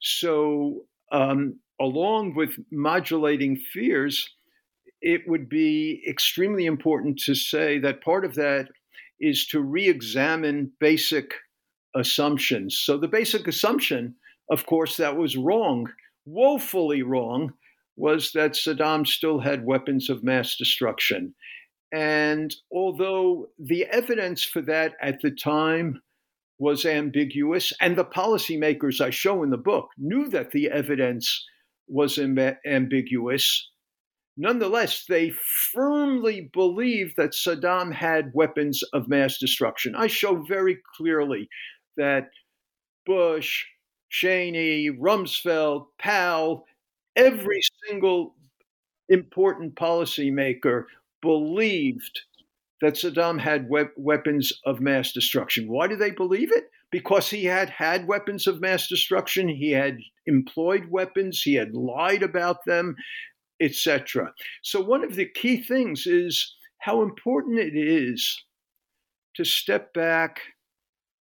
So, um, along with modulating fears, it would be extremely important to say that part of that is to re examine basic assumptions. So, the basic assumption, of course, that was wrong, woefully wrong, was that Saddam still had weapons of mass destruction. And although the evidence for that at the time was ambiguous, and the policymakers I show in the book knew that the evidence was Im- ambiguous, nonetheless, they firmly believed that Saddam had weapons of mass destruction. I show very clearly that Bush, Cheney, Rumsfeld, Powell, every single important policymaker believed that Saddam had we- weapons of mass destruction. Why do they believe it? Because he had had weapons of mass destruction, he had employed weapons, he had lied about them, etc. So, one of the key things is how important it is to step back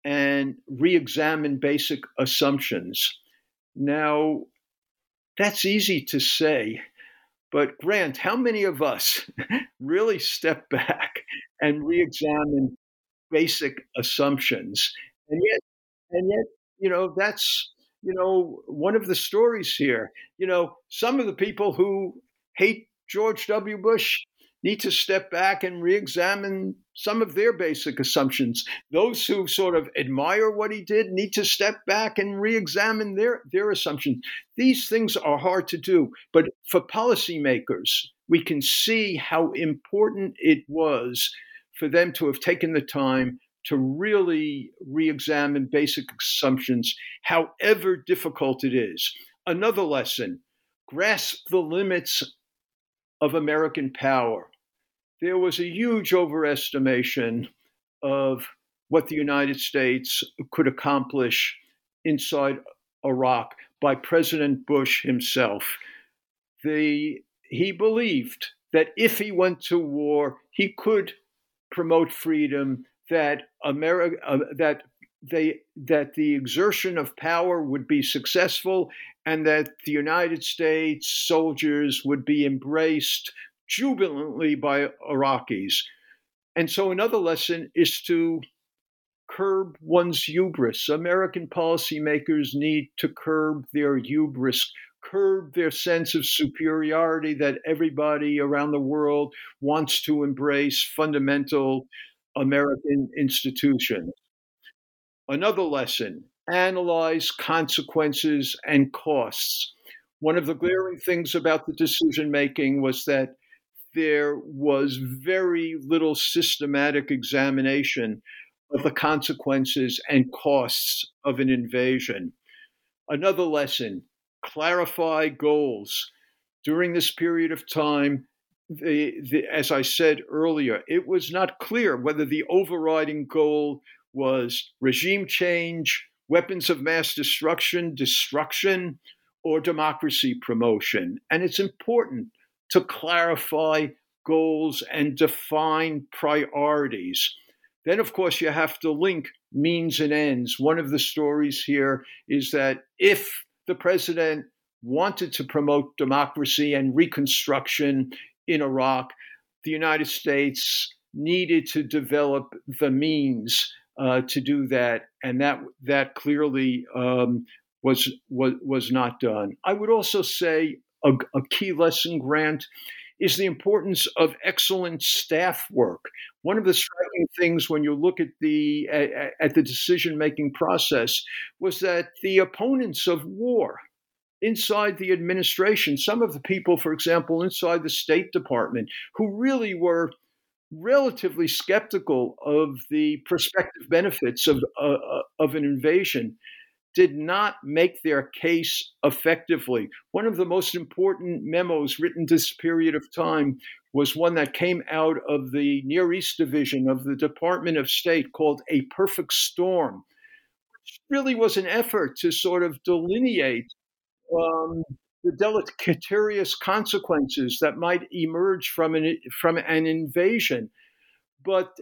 and re examine basic assumptions. Now, that's easy to say, but Grant, how many of us really step back and re-examine basic assumptions? And yet, and yet, you know, that's you know one of the stories here. You know, some of the people who hate George W. Bush need to step back and re examine some of their basic assumptions. Those who sort of admire what he did need to step back and re examine their, their assumptions. These things are hard to do, but for policymakers, we can see how important it was for them to have taken the time to really re examine basic assumptions, however difficult it is. Another lesson grasp the limits of American power. There was a huge overestimation of what the United States could accomplish inside Iraq by President Bush himself. The, he believed that if he went to war, he could promote freedom, that America, uh, that they, that the exertion of power would be successful and that the United States soldiers would be embraced jubilantly by Iraqis. And so another lesson is to curb one's hubris. American policymakers need to curb their hubris, curb their sense of superiority that everybody around the world wants to embrace fundamental American institutions. Another lesson analyze consequences and costs. One of the glaring things about the decision making was that there was very little systematic examination of the consequences and costs of an invasion. Another lesson clarify goals. During this period of time, the, the, as I said earlier, it was not clear whether the overriding goal was regime change, weapons of mass destruction, destruction, or democracy promotion. And it's important to clarify goals and define priorities. Then, of course, you have to link means and ends. One of the stories here is that if the president wanted to promote democracy and reconstruction in Iraq, the United States needed to develop the means uh, to do that, and that that clearly um, was was was not done. I would also say a, a key lesson, Grant, is the importance of excellent staff work. One of the striking things when you look at the at, at the decision making process was that the opponents of war inside the administration, some of the people, for example, inside the State Department, who really were relatively skeptical of the prospective benefits of, uh, of an invasion, did not make their case effectively. One of the most important memos written this period of time was one that came out of the Near East Division of the Department of State called A Perfect Storm, which really was an effort to sort of delineate um, the deleterious consequences that might emerge from an from an invasion. But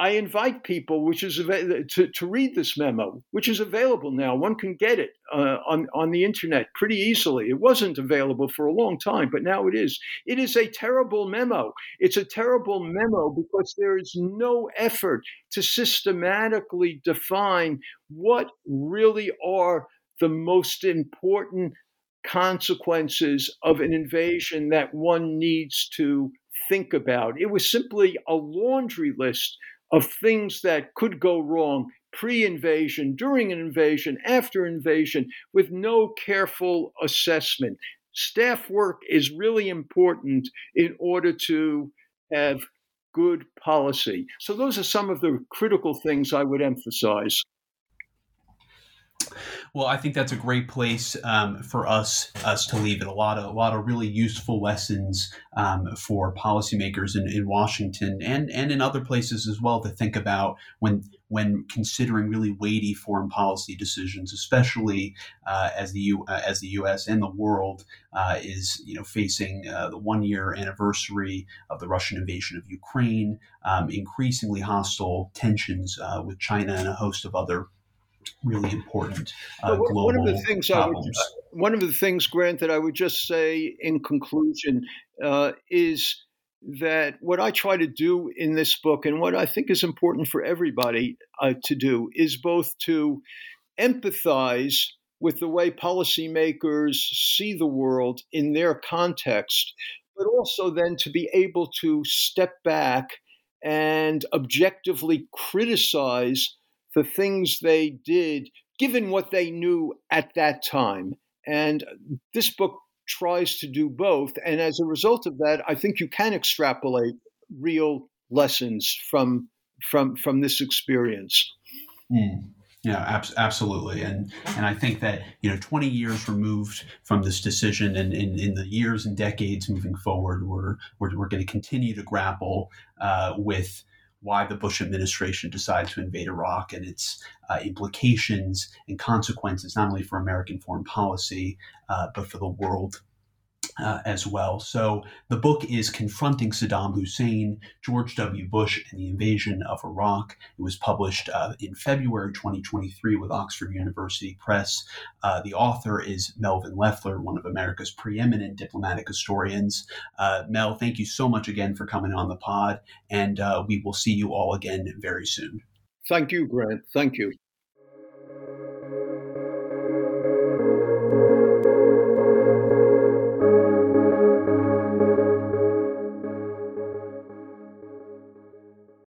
I invite people, which is to, to read this memo, which is available now. One can get it uh, on on the internet pretty easily. It wasn't available for a long time, but now it is. It is a terrible memo. It's a terrible memo because there is no effort to systematically define what really are the most important consequences of an invasion that one needs to think about. It was simply a laundry list of things that could go wrong pre invasion, during an invasion, after invasion, with no careful assessment. Staff work is really important in order to have good policy. So, those are some of the critical things I would emphasize. Well, I think that's a great place um, for us us to leave it. A lot of a lot of really useful lessons um, for policymakers in, in Washington and and in other places as well to think about when when considering really weighty foreign policy decisions, especially uh, as the U, uh, as the U.S. and the world uh, is you know facing uh, the one year anniversary of the Russian invasion of Ukraine, um, increasingly hostile tensions uh, with China and a host of other really important uh, global one of the things problems. Would, uh, one of the things, Grant, that I would just say in conclusion uh, is that what I try to do in this book, and what I think is important for everybody uh, to do, is both to empathize with the way policymakers see the world in their context, but also then to be able to step back and objectively criticize the things they did, given what they knew at that time. And this book tries to do both. And as a result of that, I think you can extrapolate real lessons from from from this experience. Mm. Yeah, ab- absolutely, and and I think that you know, 20 years removed from this decision, and in, the years and decades moving forward, we're we're, we're going to continue to grapple uh, with why the Bush administration decided to invade Iraq and its uh, implications and consequences, not only for American foreign policy, uh, but for the world uh, as well. So the book is Confronting Saddam Hussein, George W. Bush, and the Invasion of Iraq. It was published uh, in February 2023 with Oxford University Press. Uh, the author is Melvin Leffler, one of America's preeminent diplomatic historians. Uh, Mel, thank you so much again for coming on the pod, and uh, we will see you all again very soon. Thank you, Grant. Thank you.